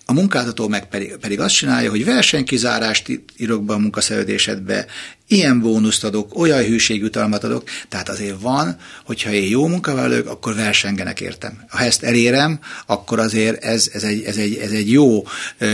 a munkáltató meg pedig, azt csinálja, hogy versenykizárást írok be a munkaszerződésedbe, ilyen bónuszt adok, olyan hűségjutalmat adok, tehát azért van, hogyha én jó munkavállalók, akkor versengenek értem. Ha ezt elérem, akkor azért ez, ez, egy, ez, egy, ez egy jó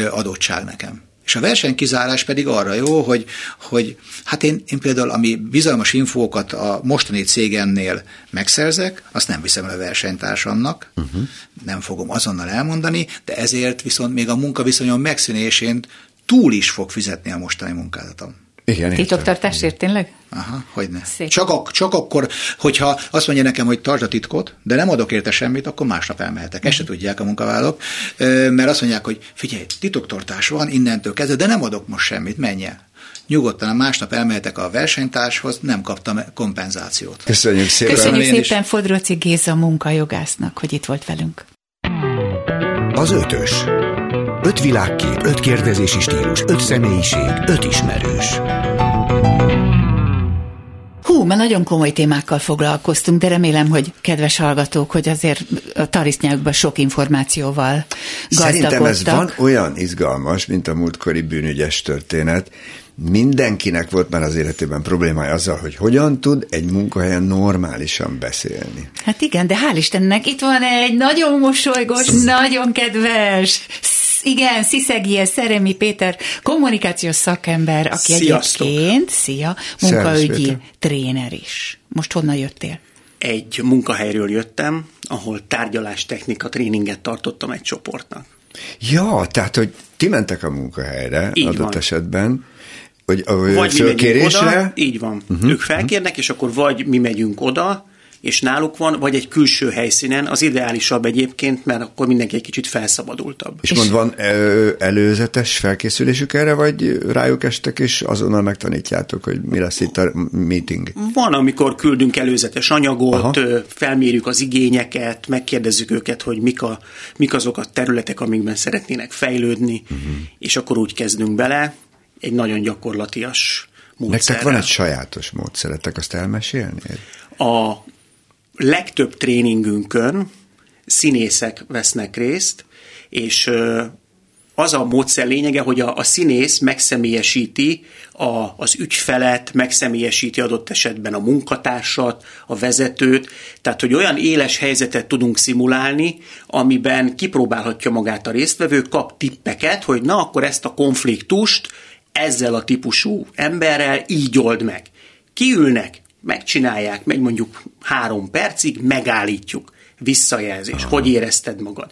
adottság nekem. És a versenykizárás pedig arra jó, hogy, hogy hát én, én például, ami bizalmas infókat a mostani cégemnél megszerzek, azt nem viszem el a versenytársamnak, uh-huh. nem fogom azonnal elmondani, de ezért viszont még a munkaviszonyon megszűnésén túl is fog fizetni a mostani munkálatom. Igen, Titoktartásért tényleg? Aha, hogy ne. Csak, ak- csak akkor, hogyha azt mondja nekem, hogy tartsd a titkot, de nem adok érte semmit, akkor másnap elmehetek. Ezt se tudják a munkavállalók, mert azt mondják, hogy figyelj, titoktartás van innentől kezdve, de nem adok most semmit, menj el nyugodtan a másnap elmehetek a versenytárshoz, nem kaptam kompenzációt. Köszönjük szépen. Köszönjük szépen Fodroci Géza munkajogásznak, hogy itt volt velünk. Az ötös. Öt világkép, öt kérdezési stílus, öt személyiség, öt ismerős. Hú, már nagyon komoly témákkal foglalkoztunk, de remélem, hogy kedves hallgatók, hogy azért a tarisznyákban sok információval gazdagodtak. Szerintem ez van olyan izgalmas, mint a múltkori bűnügyes történet, mindenkinek volt már az életében problémája azzal, hogy hogyan tud egy munkahelyen normálisan beszélni. Hát igen, de hál' Istennek itt van egy nagyon mosolygós, nagyon kedves, igen, Sziszegie Szeremi Péter, kommunikációs szakember, aki Sziasztok. egyébként, szia, munkaügyi tréner is. Most honnan jöttél? Egy munkahelyről jöttem, ahol tárgyalástechnika tréninget tartottam egy csoportnak. Ja, tehát, hogy ti mentek a munkahelyre Így adott van. esetben, hogy a vagy mi megyünk oda, így van. Uh-huh. Ők felkérnek, és akkor vagy mi megyünk oda, és náluk van, vagy egy külső helyszínen, az ideálisabb egyébként, mert akkor mindenki egy kicsit felszabadultabb. És, és mond, van előzetes felkészülésük erre, vagy rájuk estek, és azonnal megtanítjátok, hogy mi lesz itt a meeting? Van, amikor küldünk előzetes anyagot, Aha. felmérjük az igényeket, megkérdezzük őket, hogy mik, a, mik azok a területek, amikben szeretnének fejlődni, uh-huh. és akkor úgy kezdünk bele, egy nagyon gyakorlatias módszer. Nektek van egy sajátos módszeretek, azt elmesélnéd? A legtöbb tréningünkön színészek vesznek részt, és az a módszer lényege, hogy a, a színész megszemélyesíti a, az ügyfelet, megszemélyesíti adott esetben a munkatársat, a vezetőt, tehát hogy olyan éles helyzetet tudunk szimulálni, amiben kipróbálhatja magát a résztvevő, kap tippeket, hogy na akkor ezt a konfliktust ezzel a típusú emberrel így old meg. Kiülnek, megcsinálják, megy mondjuk három percig, megállítjuk. Visszajelzés. Aha. Hogy érezted magad?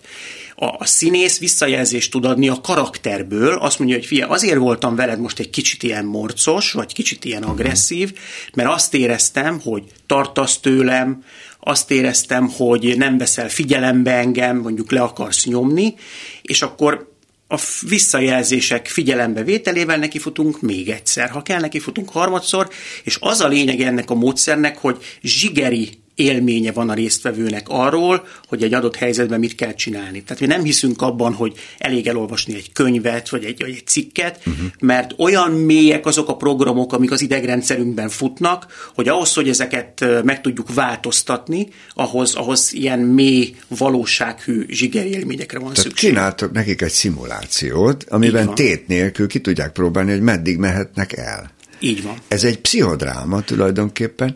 A, színész visszajelzést tud adni a karakterből, azt mondja, hogy fia, azért voltam veled most egy kicsit ilyen morcos, vagy kicsit ilyen agresszív, mert azt éreztem, hogy tartasz tőlem, azt éreztem, hogy nem veszel figyelembe engem, mondjuk le akarsz nyomni, és akkor a visszajelzések figyelembe vételével nekifutunk még egyszer, ha kell, nekifutunk harmadszor, és az a lényeg ennek a módszernek, hogy zsigeri élménye van a résztvevőnek arról, hogy egy adott helyzetben mit kell csinálni. Tehát mi nem hiszünk abban, hogy elég elolvasni egy könyvet, vagy egy, vagy egy cikket, uh-huh. mert olyan mélyek azok a programok, amik az idegrendszerünkben futnak, hogy ahhoz, hogy ezeket meg tudjuk változtatni, ahhoz, ahhoz ilyen mély, valósághű zsigeri élményekre van Tehát szükség. csináltok nekik egy szimulációt, amiben tét nélkül ki tudják próbálni, hogy meddig mehetnek el. Így van. Ez egy pszichodráma tulajdonképpen,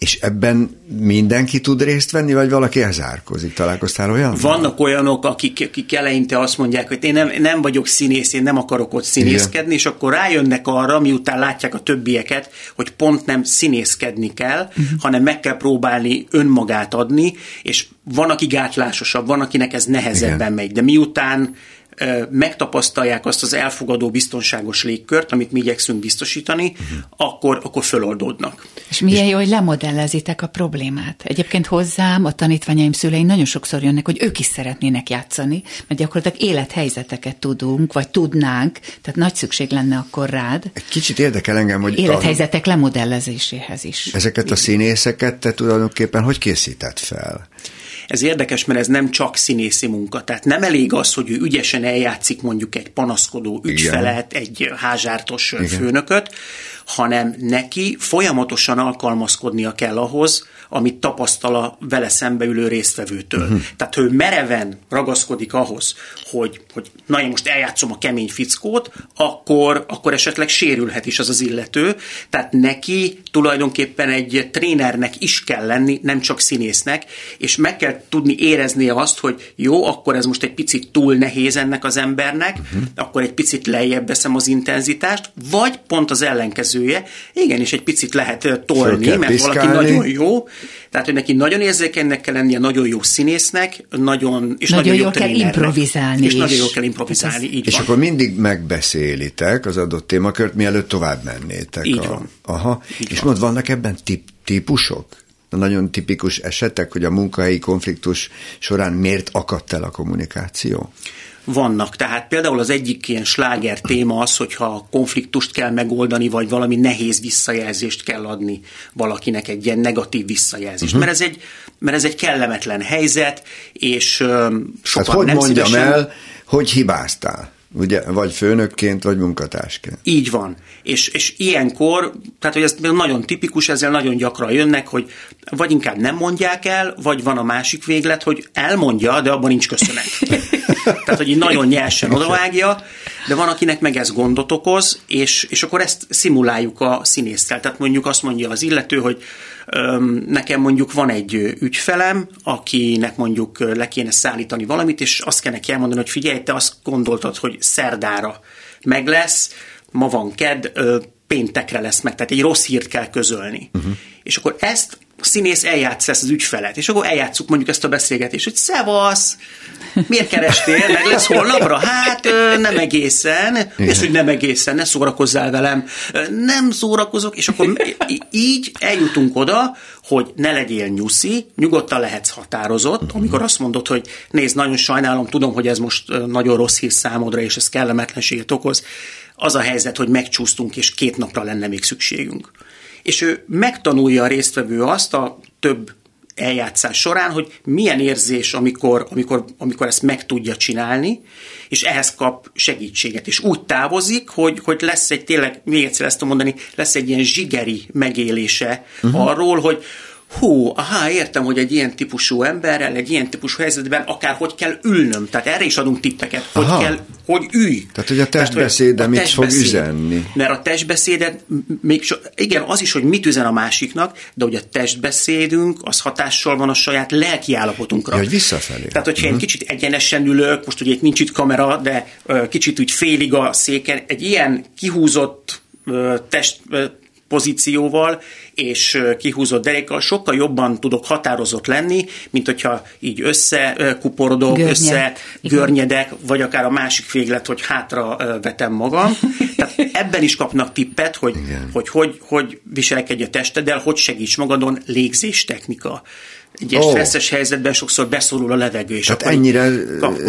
és ebben mindenki tud részt venni, vagy valaki elzárkozik? Találkoztál olyan? Vannak olyanok, akik, akik eleinte azt mondják, hogy én nem, nem vagyok színész, én nem akarok ott színészkedni, Igen. és akkor rájönnek arra, miután látják a többieket, hogy pont nem színészkedni kell, uh-huh. hanem meg kell próbálni önmagát adni, és van, aki gátlásosabb, van, akinek ez nehezebben Igen. megy, de miután megtapasztalják azt az elfogadó, biztonságos légkört, amit mi igyekszünk biztosítani, akkor, akkor föloldódnak. És milyen jó, hogy lemodellezitek a problémát. Egyébként hozzám a tanítványaim szüleim nagyon sokszor jönnek, hogy ők is szeretnének játszani, mert gyakorlatilag élethelyzeteket tudunk, vagy tudnánk, tehát nagy szükség lenne akkor rád. Egy kicsit érdekel engem, hogy... Élethelyzetek a... lemodellezéséhez is. Ezeket a színészeket te tulajdonképpen hogy készített fel? Ez érdekes, mert ez nem csak színészi munka. Tehát nem elég az, hogy ő ügyesen eljátszik mondjuk egy panaszkodó ügyfelet, Igen. egy házártos Igen. főnököt, hanem neki folyamatosan alkalmazkodnia kell ahhoz, amit tapasztal a vele szembeülő résztvevőtől. Uh-huh. Tehát ő mereven ragaszkodik ahhoz, hogy, hogy na én most eljátszom a kemény fickót, akkor, akkor esetleg sérülhet is az az illető. Tehát neki tulajdonképpen egy trénernek is kell lenni, nem csak színésznek, és meg kell tudni éreznie azt, hogy jó, akkor ez most egy picit túl nehéz ennek az embernek, uh-huh. akkor egy picit lejjebb veszem az intenzitást, vagy pont az ellenkezője, igenis egy picit lehet tolni, mert piszkálni. valaki nagyon jó, tehát, hogy neki nagyon érzékenynek kell lennie, nagyon jó színésznek, nagyon, és nagyon, nagyon jó kell improvizálni És is. nagyon jó kell improvizálni, így És van. akkor mindig megbeszélitek az adott témakört, mielőtt tovább mennétek. Így a... van. Aha. Így és van. mond, vannak ebben tip, típusok? Nagyon tipikus esetek, hogy a munkahelyi konfliktus során miért akadt el a kommunikáció? Vannak. Tehát például az egyik ilyen sláger téma az, hogyha konfliktust kell megoldani, vagy valami nehéz visszajelzést kell adni valakinek, egy ilyen negatív visszajelzést. Uh-huh. Mert, ez egy, mert ez egy kellemetlen helyzet, és sokan hát hogy nem mondjam szívesen... el, hogy hibáztál? Ugye, vagy főnökként, vagy munkatársként. Így van. És, és ilyenkor, tehát hogy ez nagyon tipikus, ezzel nagyon gyakran jönnek, hogy vagy inkább nem mondják el, vagy van a másik véglet, hogy elmondja, de abban nincs köszönet. tehát, hogy így nagyon nyersen odavágja, de van, akinek meg ez gondot okoz, és, és akkor ezt szimuláljuk a színésztel. Tehát mondjuk azt mondja az illető, hogy nekem mondjuk van egy ügyfelem, akinek mondjuk le kéne szállítani valamit, és azt kell neki elmondani, hogy figyelj, te azt gondoltad, hogy szerdára meg lesz, ma van ked, péntekre lesz meg, tehát egy rossz hírt kell közölni. Uh-huh. És akkor ezt a színész eljátsz ezt az ügyfelet, és akkor eljátszuk mondjuk ezt a beszélgetést, hogy szevasz, miért kerestél, meg lesz holnapra? Hát nem egészen, és hogy nem egészen, ne szórakozzál velem, nem szórakozok, és akkor így eljutunk oda, hogy ne legyél nyuszi, nyugodtan lehetsz határozott, uh-huh. amikor azt mondod, hogy nézd, nagyon sajnálom, tudom, hogy ez most nagyon rossz hír számodra, és ez kellemetlenséget okoz, az a helyzet, hogy megcsúsztunk, és két napra lenne még szükségünk. És ő megtanulja a résztvevő azt a több eljátszás során, hogy milyen érzés, amikor, amikor, amikor ezt meg tudja csinálni, és ehhez kap segítséget. És úgy távozik, hogy, hogy lesz egy tényleg, még egyszer ezt mondani, lesz egy ilyen zsigeri megélése uh-huh. arról, hogy hú, aha, értem, hogy egy ilyen típusú emberrel, egy ilyen típusú helyzetben akár hogy kell ülnöm. Tehát erre is adunk tippeket, hogy aha. kell, hogy ülj. Tehát, hogy a testbeszéde mit testbeszéd, fog üzenni. Mert a testbeszédet, még so, igen, az is, hogy mit üzen a másiknak, de hogy a testbeszédünk, az hatással van a saját lelki állapotunkra. Ja, hogy visszafelé. Tehát, hogyha uh-huh. én kicsit egyenesen ülök, most ugye itt nincs itt kamera, de uh, kicsit úgy félig a széken, egy ilyen kihúzott test, pozícióval és kihúzott derékkal sokkal jobban tudok határozott lenni, mint hogyha így összekuporodok, Görnye. össze görnyedek, vagy akár a másik véglet, hogy hátra vetem magam. Tehát ebben is kapnak tippet, hogy hogy, hogy, hogy viselkedj a testeddel, hogy segíts magadon, légzés technika egy ilyen oh. stresszes helyzetben sokszor beszorul a levegő. És Tehát ennyire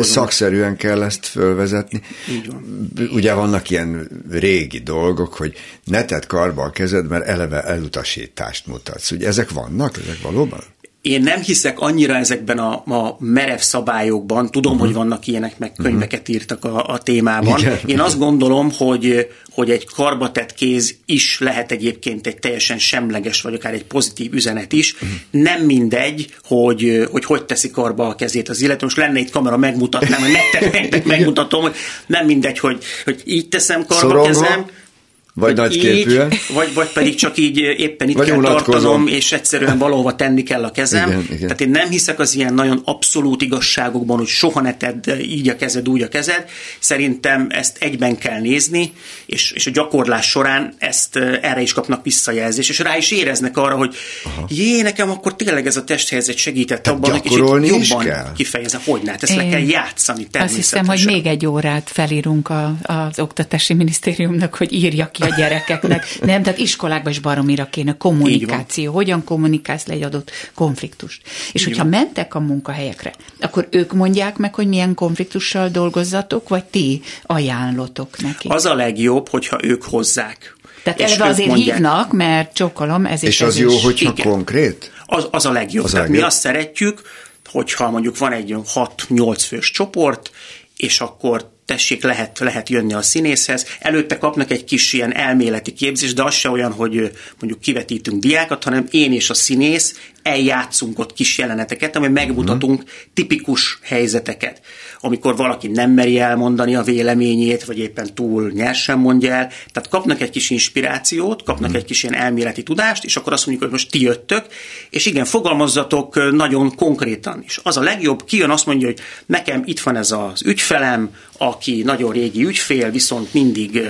szakszerűen kell ezt fölvezetni. van. Ugye vannak ilyen régi dolgok, hogy ne tedd karba a kezed, mert eleve elutasítást mutatsz. Ugye ezek vannak, ezek valóban? Én nem hiszek annyira ezekben a, a merev szabályokban, tudom, uh-huh. hogy vannak ilyenek, meg mhm. könyveket írtak a, a témában. Igen. Én azt gondolom, hogy, hogy egy karbatett kéz is lehet egyébként egy teljesen semleges, vagy akár egy pozitív üzenet is. Uh-huh. Nem mindegy, hogy, hogy hogy teszi karba a kezét az illető. Most lenne itt kamera, megmutatnám, hogy nektek, nektek megmutatom, hogy nem mindegy, hogy, hogy így teszem karba a kezem, Vagy nagy képűen. Vagy, vagy pedig csak így éppen itt vagy kell unatkozom. tartanom, és egyszerűen valahova tenni kell a kezem. Igen, igen. Tehát én nem hiszek az ilyen nagyon abszolút igazságokban, hogy soha ne tedd így a kezed, úgy a kezed. Szerintem ezt egyben kell nézni, és, és a gyakorlás során ezt erre is kapnak visszajelzést, és rá is éreznek arra, hogy Aha. jé, nekem akkor tényleg ez a testhelyzet segített Tehát abban, hogy kicsit jobban kell. kifejezem, hogy ne, hát ezt Én le kell játszani Azt hiszem, hogy még egy órát felírunk a, az Oktatási Minisztériumnak, hogy írja ki a gyerekeknek. Nem, tehát iskolákban is baromira kéne kommunikáció. Hogyan kommunikálsz le egy adott konfliktust. És Így hogyha van. mentek a munkahelyekre, akkor ők mondják meg, hogy milyen konfliktussal dolgozzatok, vagy ti ajánlotok neki? Az a legjobb, hogyha ők hozzák. Tehát eleve azért mondják, hívnak, mert csokolom, ez És az jó, hogyha igen. konkrét? Az, az a legjobb. Az Tehát legjobb. mi azt szeretjük, hogyha mondjuk van egy 6-8 fős csoport, és akkor tessék, lehet, lehet jönni a színészhez. Előtte kapnak egy kis ilyen elméleti képzést, de az se olyan, hogy mondjuk kivetítünk diákat, hanem én és a színész eljátszunk ott kis jeleneteket, ami megmutatunk tipikus helyzeteket amikor valaki nem meri elmondani a véleményét, vagy éppen túl nyersen mondja el. Tehát kapnak egy kis inspirációt, kapnak hmm. egy kis ilyen elméleti tudást, és akkor azt mondjuk, hogy most ti jöttök, és igen, fogalmazzatok nagyon konkrétan is. Az a legjobb, kijön azt mondja, hogy nekem itt van ez az ügyfelem, aki nagyon régi ügyfél, viszont mindig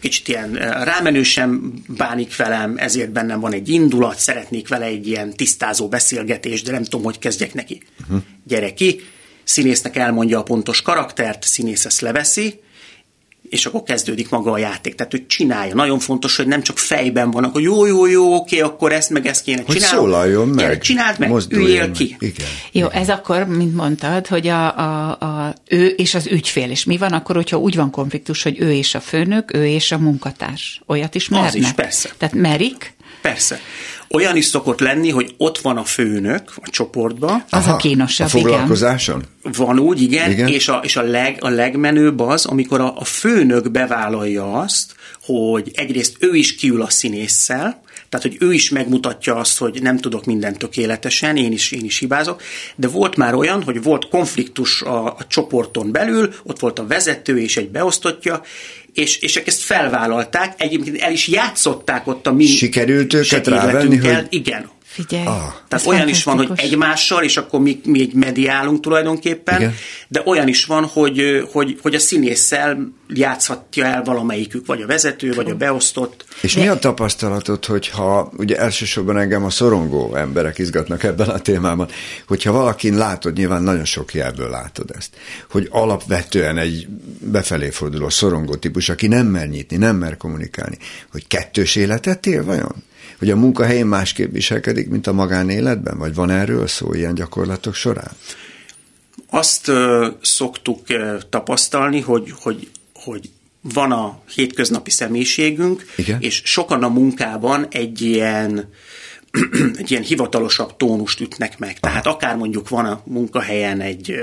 kicsit ilyen rámenősen bánik velem, ezért bennem van egy indulat, szeretnék vele egy ilyen tisztázó beszélgetést, de nem tudom, hogy kezdjek neki. Uh-huh. Gyere ki, színésznek elmondja a pontos karaktert, színész ezt leveszi, és akkor kezdődik maga a játék. Tehát ő csinálja. Nagyon fontos, hogy nem csak fejben vannak, hogy jó, jó, jó, oké, akkor ezt meg ezt kéne csinálni. Hogy szólaljon meg. Gyere, csináld meg, üljél ki. Igen. Jó, ez akkor, mint mondtad, hogy a, a, a, ő és az ügyfél. És mi van akkor, hogyha úgy van konfliktus, hogy ő és a főnök, ő és a munkatárs? Olyat is mernek? Az is, persze. Tehát merik? Persze. Olyan is szokott lenni, hogy ott van a főnök a csoportban. Az Aha, a kínosabb, A foglalkozáson? Igen. Van úgy, igen, igen. és, a, és a, leg, a legmenőbb az, amikor a, a főnök bevállalja azt, hogy egyrészt ő is kiül a színésszel, tehát, hogy ő is megmutatja azt, hogy nem tudok mindent tökéletesen, én is, én is hibázok, de volt már olyan, hogy volt konfliktus a, a csoporton belül, ott volt a vezető és egy beosztottja, és, és ezt felvállalták, egyébként el is játszották ott a mi Sikerült őket rávenni, hogy... Igen, Figyelj. Ah. Tehát olyan is van, hogy egymással, és akkor mi, mi egy mediálunk tulajdonképpen, Igen. de olyan is van, hogy, hogy, hogy a színésszel játszhatja el valamelyikük, vagy a vezető, vagy a beosztott. És de... mi a tapasztalatod, hogyha, ugye elsősorban engem a szorongó emberek izgatnak ebben a témában, hogyha valakin látod, nyilván nagyon sok jelből látod ezt, hogy alapvetően egy befelé forduló szorongó típus, aki nem mer nyitni, nem mer kommunikálni, hogy kettős életet él vajon? Hogy a munkahelyén másképp viselkedik, mint a magánéletben? Vagy van erről szó ilyen gyakorlatok során? Azt uh, szoktuk uh, tapasztalni, hogy, hogy, hogy van a hétköznapi személyiségünk, Igen? és sokan a munkában egy ilyen egy ilyen hivatalosabb tónust ütnek meg. Tehát akár mondjuk van a munkahelyen egy,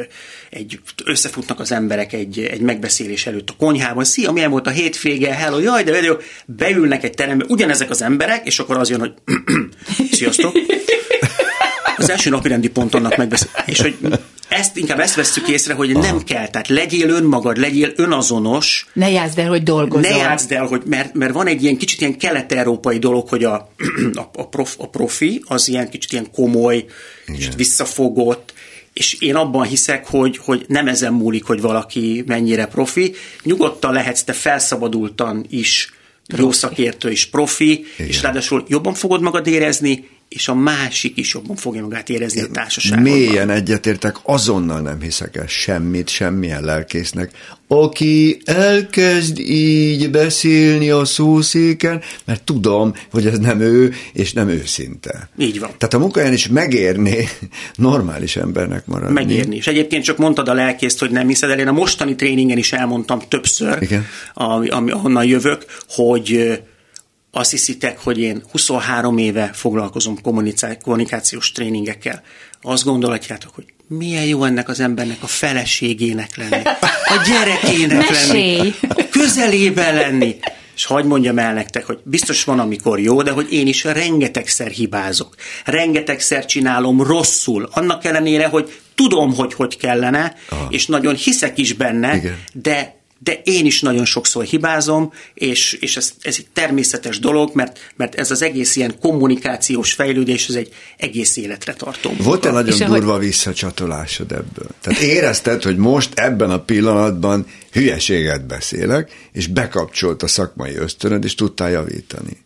egy összefutnak az emberek egy, egy megbeszélés előtt a konyhában, szia, milyen volt a hétvége, hello, jaj, de jó, beülnek egy terembe, ugyanezek az emberek, és akkor az jön, hogy sziasztok, az első napi rendi pont annak megbeszél. És hogy ezt, inkább ezt veszük észre, hogy Aha. nem kell, tehát legyél önmagad, legyél önazonos. Ne játszd el, hogy dolgozol. Ne játszd el, hogy, mert, mert van egy ilyen kicsit ilyen kelet-európai dolog, hogy a, a, a, prof, a profi az ilyen kicsit ilyen komoly, Igen. kicsit visszafogott, és én abban hiszek, hogy, hogy nem ezen múlik, hogy valaki mennyire profi. Nyugodtan lehetsz te felszabadultan is profi. jó szakértő és profi, Igen. és ráadásul jobban fogod magad érezni, és a másik is jobban fogja magát érezni a társaságban. Mélyen egyetértek, azonnal nem hiszek el semmit, semmilyen lelkésznek, aki elkezd így beszélni a szószéken, mert tudom, hogy ez nem ő, és nem őszinte. Így van. Tehát a munkahelyen is megérni normális embernek maradni. Megérni. És egyébként csak mondtad a lelkészt, hogy nem hiszed el. Én a mostani tréningen is elmondtam többször, Igen. Ami, ami, ahonnan jövök, hogy azt hiszitek, hogy én 23 éve foglalkozom kommunikációs tréningekkel. Azt gondolhatjátok, hogy milyen jó ennek az embernek a feleségének lenni, a gyerekének lenni, közelében lenni. És hagyd mondjam el nektek, hogy biztos van, amikor jó, de hogy én is rengetegszer hibázok. Rengetegszer csinálom rosszul. Annak ellenére, hogy tudom, hogy hogy kellene, Aha. és nagyon hiszek is benne, Igen. de de én is nagyon sokszor hibázom, és, és ez, ez egy természetes dolog, mert, mert ez az egész ilyen kommunikációs fejlődés, ez egy egész életre tartó. Volt-e nagyon és durva ahogy... visszacsatolásod ebből? Tehát érezted, hogy most ebben a pillanatban hülyeséget beszélek, és bekapcsolt a szakmai ösztönöd, és tudtál javítani?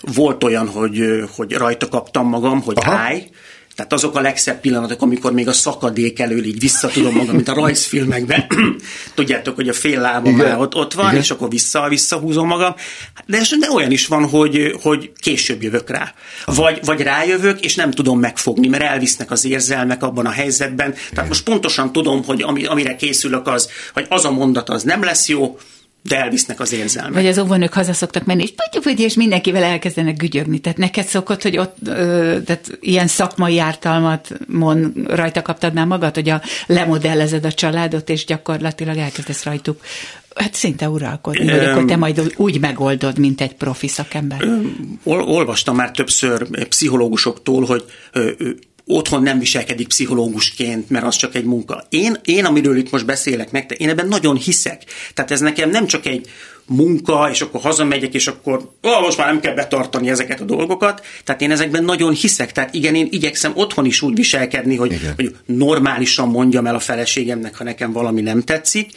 Volt olyan, hogy, hogy rajta kaptam magam, hogy Aha. állj, tehát azok a legszebb pillanatok, amikor még a szakadék elől így visszatudom magam, mint a rajzfilmekben. Tudjátok, hogy a fél lábam már ott, ott van, Igen. és akkor vissza, visszahúzom magam. De, de olyan is van, hogy, hogy később jövök rá. Vagy, vagy rájövök, és nem tudom megfogni, mert elvisznek az érzelmek abban a helyzetben. Tehát Igen. most pontosan tudom, hogy ami, amire készülök az, hogy az a mondat az nem lesz jó, de elvisznek az érzelmek. Vagy az óvónők haza szoktak menni, és vagy, és mindenkivel elkezdenek gügyögni. Tehát neked szokott, hogy ott ö, tehát ilyen szakmai ártalmat mond, rajta kaptad már magad, hogy a lemodellezed a családot, és gyakorlatilag elkezdesz rajtuk Hát szinte uralkodni, vagy akkor te majd úgy megoldod, mint egy profi szakember. Olvastam már többször pszichológusoktól, hogy otthon nem viselkedik pszichológusként, mert az csak egy munka. Én, én amiről itt most beszélek nektek, én ebben nagyon hiszek. Tehát ez nekem nem csak egy munka, és akkor hazamegyek, és akkor ó, most már nem kell betartani ezeket a dolgokat. Tehát én ezekben nagyon hiszek. Tehát igen, én igyekszem otthon is úgy viselkedni, hogy, hogy normálisan mondjam el a feleségemnek, ha nekem valami nem tetszik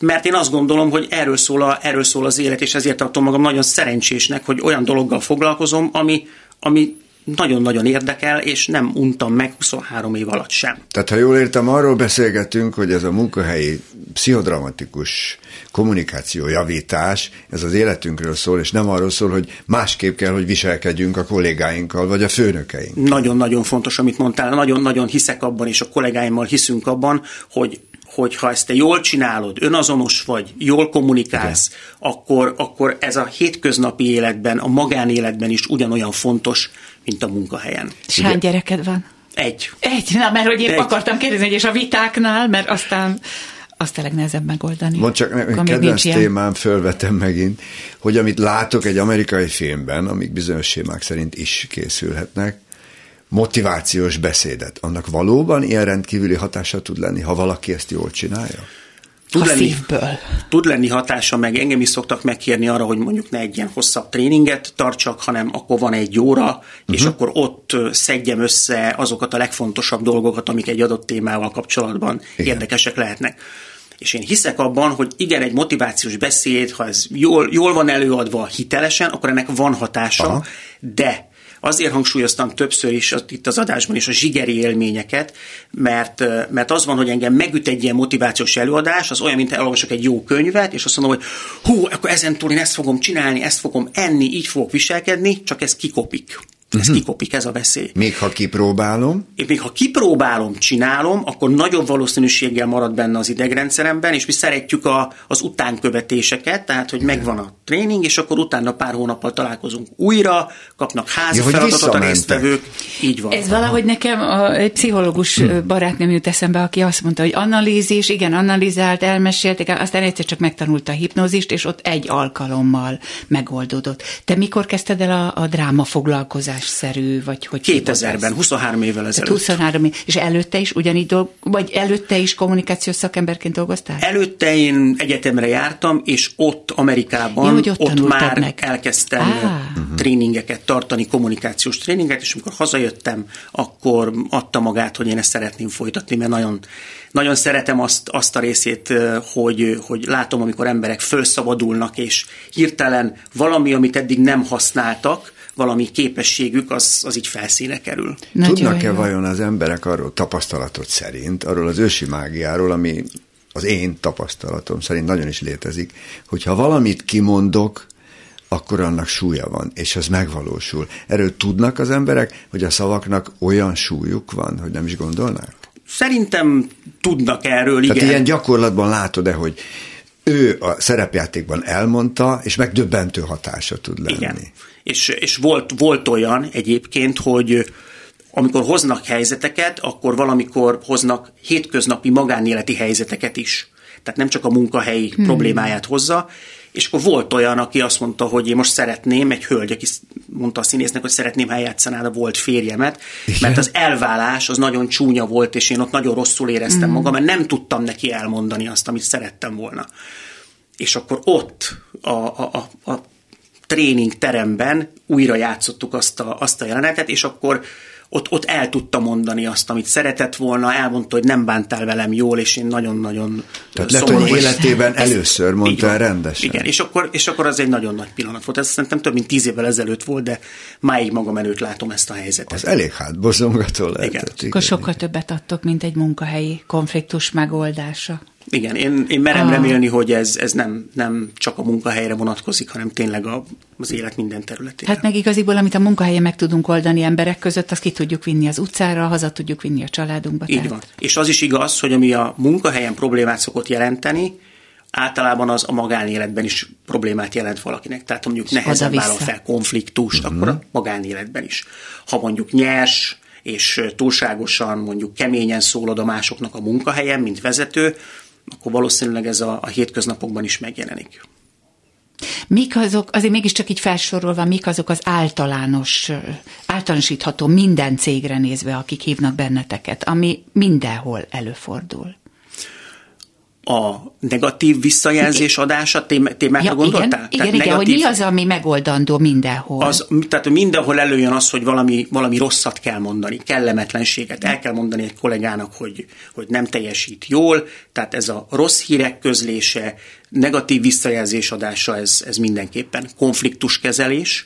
mert én azt gondolom, hogy erről szól, a, erről szól az élet, és ezért tartom magam nagyon szerencsésnek, hogy olyan dologgal foglalkozom, ami, ami nagyon-nagyon érdekel, és nem untam meg 23 év alatt sem. Tehát, ha jól értem, arról beszélgetünk, hogy ez a munkahelyi pszichodramatikus kommunikáció javítás, ez az életünkről szól, és nem arról szól, hogy másképp kell, hogy viselkedjünk a kollégáinkkal, vagy a főnökeink. Nagyon-nagyon fontos, amit mondtál, nagyon-nagyon hiszek abban, és a kollégáimmal hiszünk abban, hogy hogy ha ezt te jól csinálod, önazonos vagy, jól kommunikálsz, akkor, akkor ez a hétköznapi életben, a magánéletben is ugyanolyan fontos, mint a munkahelyen. És hány gyereked van? Egy. Egy, na, mert hogy épp Egy. akartam kérdezni, hogy és a vitáknál, mert aztán azt a legnehezebb megoldani. Mond csak, kedvenc témám, fölvetem megint, hogy amit látok egy amerikai filmben, amik bizonyos sémák szerint is készülhetnek, motivációs beszédet, annak valóban ilyen rendkívüli hatása tud lenni, ha valaki ezt jól csinálja? Tud a lenni, szívből. Tud lenni hatása, meg engem is szoktak megkérni arra, hogy mondjuk ne egy ilyen hosszabb tréninget tartsak, hanem akkor van egy óra, uh-huh. és mhm. akkor ott szedjem össze azokat a legfontosabb dolgokat, amik egy adott témával kapcsolatban Igen. érdekesek lehetnek. És én hiszek abban, hogy igen, egy motivációs beszéd, ha ez jól, jól van előadva hitelesen, akkor ennek van hatása, Aha. de Azért hangsúlyoztam többször is itt az adásban is a zsigeri élményeket, mert, mert az van, hogy engem megüt egy ilyen motivációs előadás, az olyan, mint elolvasok egy jó könyvet, és azt mondom, hogy hú, akkor ezentúl én ezt fogom csinálni, ezt fogom enni, így fogok viselkedni, csak ez kikopik. Ez uh-huh. kikopik, ez a veszély. Még ha kipróbálom? Én még ha kipróbálom, csinálom, akkor nagyobb valószínűséggel marad benne az idegrendszeremben, és mi szeretjük a, az utánkövetéseket, tehát, hogy megvan a tréning, és akkor utána pár hónappal találkozunk újra, kapnak házi ja, feladatot a résztvevők. Így van. Ez valahogy nekem a, egy pszichológus hm. barátnőm jut eszembe, aki azt mondta, hogy analízis, igen, analizált, elmesélték, aztán egyszer csak megtanulta a hipnózist, és ott egy alkalommal megoldódott. Te mikor kezdted el a, a dráma foglalkozást? Szerű, vagy hogy 2000-ben, 23 évvel ezelőtt. 23 év, és előtte is ugyanígy dolg, vagy előtte is kommunikációs szakemberként dolgoztál? Előtte én egyetemre jártam, és ott Amerikában, ja, ott, ott már meg. elkezdtem ah. tréningeket tartani, kommunikációs tréninget, és amikor hazajöttem, akkor adta magát, hogy én ezt szeretném folytatni, mert nagyon nagyon szeretem azt, azt a részét, hogy, hogy látom, amikor emberek felszabadulnak, és hirtelen valami, amit eddig nem használtak, valami képességük, az, az így felszíne kerül. Tudnak-e vajon az emberek arról tapasztalatot szerint, arról az ősi mágiáról, ami az én tapasztalatom szerint nagyon is létezik, hogyha valamit kimondok, akkor annak súlya van, és az megvalósul. Erről tudnak az emberek, hogy a szavaknak olyan súlyuk van, hogy nem is gondolnák? Szerintem tudnak erről, igen. Tehát ilyen gyakorlatban látod-e, hogy ő a szerepjátékban elmondta, és megdöbbentő hatása tud lenni. Igen és, és volt, volt olyan egyébként, hogy amikor hoznak helyzeteket, akkor valamikor hoznak hétköznapi magánéleti helyzeteket is. Tehát nem csak a munkahelyi hmm. problémáját hozza, és akkor volt olyan, aki azt mondta, hogy én most szeretném, egy hölgy, aki mondta a színésznek, hogy szeretném, ha eljátszanád a volt férjemet, Igen. mert az elválás az nagyon csúnya volt, és én ott nagyon rosszul éreztem hmm. magam, mert nem tudtam neki elmondani azt, amit szerettem volna. és akkor ott a, a, a, a tréning teremben újra játszottuk azt a, azt a jelenetet, és akkor ott, ott el tudta mondani azt, amit szeretett volna, elmondta, hogy nem bántál velem jól, és én nagyon-nagyon Tehát lehet, hogy életében ez, először mondta el rendesen. Igen, és akkor, és akkor az egy nagyon nagy pillanat volt. Ez szerintem több mint tíz évvel ezelőtt volt, de máig magam előtt látom ezt a helyzetet. Az elég hátbozongató lehetett. Igen. igen. Akkor sokkal többet adtok, mint egy munkahelyi konfliktus megoldása. Igen, én, én merem ah. remélni, hogy ez, ez nem, nem csak a munkahelyre vonatkozik, hanem tényleg a, az élet minden területére. Hát meg igaziból, amit a munkahelyen meg tudunk oldani emberek között, azt ki tudjuk vinni az utcára, haza tudjuk vinni a családunkba. Így tehát. van. És az is igaz, hogy ami a munkahelyen problémát szokott jelenteni, általában az a magánéletben is problémát jelent valakinek. Tehát ha mondjuk nehezen vállal fel konfliktust, uh-huh. akkor a magánéletben is. Ha mondjuk nyers, és túlságosan mondjuk keményen szólod a másoknak a munkahelyen, mint vezető, akkor valószínűleg ez a, a hétköznapokban is megjelenik. Mik azok, azért mégiscsak így felsorolva, mik azok az általános, általánosítható minden cégre nézve, akik hívnak benneteket, ami mindenhol előfordul? A negatív visszajelzés adása témára ja, gondoltál? Igen, igen, igen negatív, hogy mi az, ami megoldandó mindenhol? Az, tehát mindenhol előjön az, hogy valami, valami rosszat kell mondani, kellemetlenséget. El kell mondani egy kollégának, hogy, hogy nem teljesít jól, tehát ez a rossz hírek közlése, negatív visszajelzés adása, ez, ez mindenképpen konfliktuskezelés.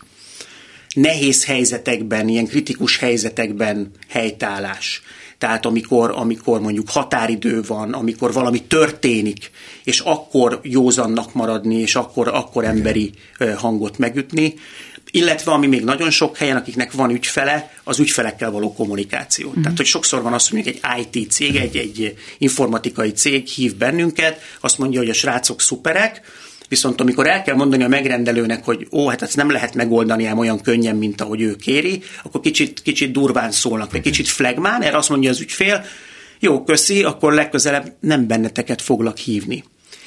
Nehéz helyzetekben, ilyen kritikus helyzetekben helytállás tehát amikor, amikor mondjuk határidő van, amikor valami történik, és akkor józannak maradni, és akkor, akkor emberi hangot megütni, illetve ami még nagyon sok helyen, akiknek van ügyfele, az ügyfelekkel való kommunikáció. Mm. Tehát, hogy sokszor van az, hogy mondjuk egy IT cég, egy, egy informatikai cég hív bennünket, azt mondja, hogy a srácok szuperek, Viszont amikor el kell mondani a megrendelőnek, hogy ó, hát ezt nem lehet megoldani ám olyan könnyen, mint ahogy ő kéri, akkor kicsit, kicsit durván szólnak, vagy kicsit flegmán, erre azt mondja az ügyfél, jó, köszi, akkor legközelebb nem benneteket foglak hívni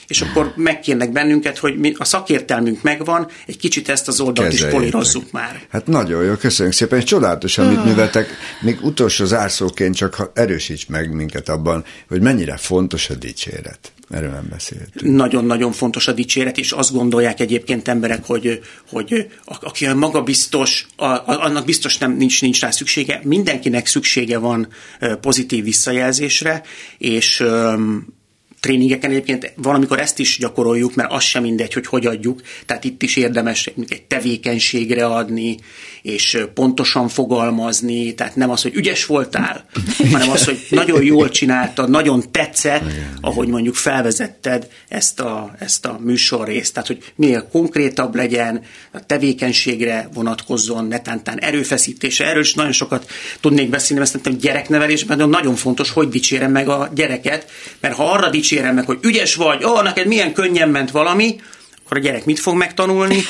és akkor megkérnek bennünket, hogy mi, a szakértelmünk megvan, egy kicsit ezt az oldalt Kezeljétek. is polírozzuk már. Hát nagyon jó, köszönjük szépen, és csodálatos, amit ah. műveltek. Még utolsó zárszóként csak erősíts meg minket abban, hogy mennyire fontos a dicséret. Erről nem beszéltünk. Nagyon-nagyon fontos a dicséret, és azt gondolják egyébként emberek, hogy, hogy aki magabiztos, annak biztos nem, nincs, nincs rá szüksége. Mindenkinek szüksége van pozitív visszajelzésre, és tréningeken egyébként valamikor ezt is gyakoroljuk, mert az sem mindegy, hogy hogy adjuk, tehát itt is érdemes egy tevékenységre adni, és pontosan fogalmazni, tehát nem az, hogy ügyes voltál, hanem az, hogy nagyon jól csináltad, nagyon tetszett, ahogy mondjuk felvezetted ezt a, ezt a műsorrészt, tehát hogy minél konkrétabb legyen, a tevékenységre vonatkozzon, netántán erőfeszítése, erről is nagyon sokat tudnék beszélni, mert szerintem gyereknevelésben nagyon fontos, hogy dicsérem meg a gyereket, mert ha arra dicsérem meg, hogy ügyes vagy, ó, neked milyen könnyen ment valami, akkor a gyerek mit fog megtanulni?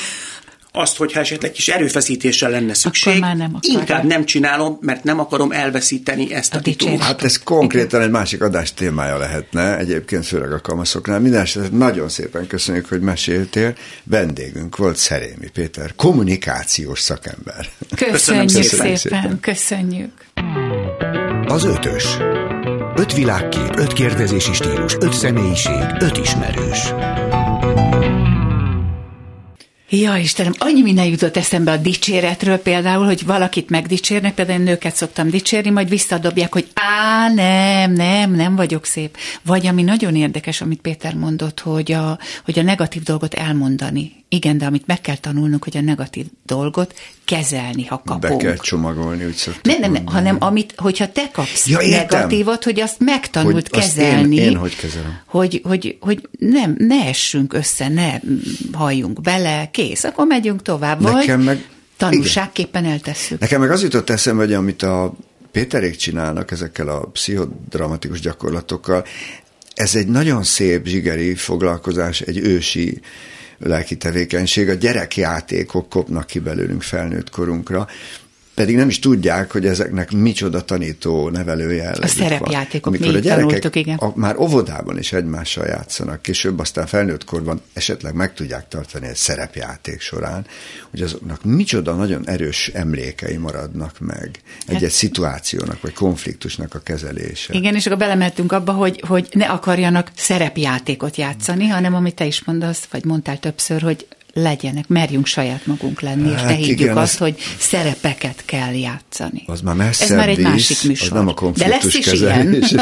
azt, hogyha esetleg kis erőfeszítéssel lenne szükség, már nem inkább nem csinálom, mert nem akarom elveszíteni ezt a, a titult. Hát ez konkrétan egy másik adás témája lehetne, egyébként főleg a kamaszoknál. Mindenesetre nagyon szépen köszönjük, hogy meséltél. Vendégünk volt Szerémi Péter, kommunikációs szakember. Köszönjük, köszönjük szépen, szépen, köszönjük. Az ötös. Öt világkép, öt kérdezési stílus, öt személyiség, öt ismerős. Ja, Istenem, annyi minden jutott eszembe a dicséretről például, hogy valakit megdicsérnek, például én nőket szoktam dicsérni, majd visszadobják, hogy á, nem, nem, nem vagyok szép. Vagy ami nagyon érdekes, amit Péter mondott, hogy a, hogy a negatív dolgot elmondani. Igen, de amit meg kell tanulnunk, hogy a negatív dolgot kezelni, ha kapunk. Be kell csomagolni, úgy szoktuk Nem, nem, nem, hanem amit, hogyha te kapsz ja, negatívat, hogy azt megtanult hogy kezelni. Én, én hogy kezelem? Hogy, hogy, hogy nem, ne essünk össze, ne halljunk bele, kész, akkor megyünk tovább. Nekem vagy meg, tanulságképpen eltesszük. Nekem meg az jutott eszembe, hogy amit a Péterék csinálnak ezekkel a pszichodramatikus gyakorlatokkal, ez egy nagyon szép zsigeri foglalkozás, egy ősi lelki tevékenység, a gyerekjátékok kopnak ki belőlünk felnőtt korunkra, pedig nem is tudják, hogy ezeknek micsoda tanító nevelője A szerepjátékok, Amikor mi a gyerekek tanultuk, igen. A, már óvodában is egymással játszanak, később aztán felnőtt korban esetleg meg tudják tartani egy szerepjáték során, hogy azoknak micsoda nagyon erős emlékei maradnak meg egy-egy Hát- szituációnak, vagy konfliktusnak a kezelése. Igen, és akkor belemettünk abba, hogy, hogy ne akarjanak szerepjátékot játszani, hanem amit te is mondasz, vagy mondtál többször, hogy legyenek, merjünk saját magunk lenni, és Hát ne higgyük igen, azt, az- hogy szerepeket kell játszani. Az már messzebb Ez már egy visz, másik műsor. Az nem a De lesz is ilyen. kezelés.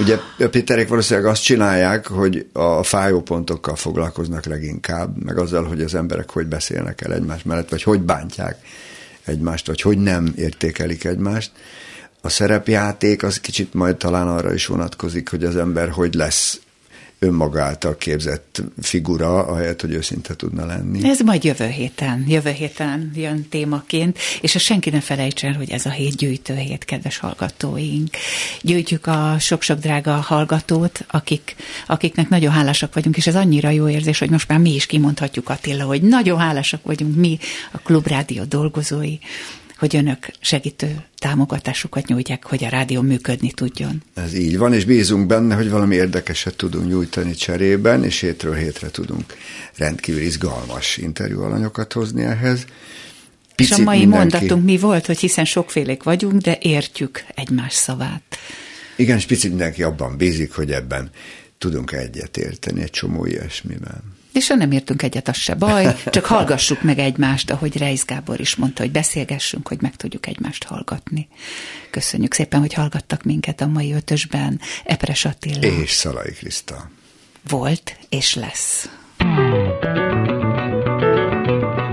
Ugye a Péterek valószínűleg azt csinálják, hogy a fájó pontokkal foglalkoznak leginkább, meg azzal, hogy az emberek hogy beszélnek el egymás mellett, vagy hogy bántják egymást, vagy hogy nem értékelik egymást. A szerepjáték az kicsit majd talán arra is vonatkozik, hogy az ember hogy lesz önmaga által képzett figura, ahelyett, hogy őszinte tudna lenni. Ez majd jövő héten, jövő héten jön témaként, és ezt senki ne felejtsen, hogy ez a hét gyűjtő hét, kedves hallgatóink. Gyűjtjük a sok-sok drága hallgatót, akik, akiknek nagyon hálásak vagyunk, és ez annyira jó érzés, hogy most már mi is kimondhatjuk Attila, hogy nagyon hálásak vagyunk mi, a Klubrádió dolgozói, hogy önök segítő támogatásukat nyújtják, hogy a rádió működni tudjon. Ez így van, és bízunk benne, hogy valami érdekeset tudunk nyújtani cserében, és hétről hétre tudunk rendkívül izgalmas interjú alanyokat hozni ehhez. és a Picit mai mindenki- mondatunk mi volt, hogy hiszen sokfélék vagyunk, de értjük egymás szavát. Igen, és picit mindenki abban bízik, hogy ebben tudunk egyet érteni egy csomó ilyesmiben. És ha nem értünk egyet, az se baj, csak hallgassuk meg egymást, ahogy Reis Gábor is mondta, hogy beszélgessünk, hogy meg tudjuk egymást hallgatni. Köszönjük szépen, hogy hallgattak minket a mai ötösben. Epres Attila És Szalai Kriszta. volt és lesz.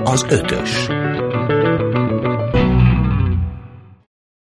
Az ötös.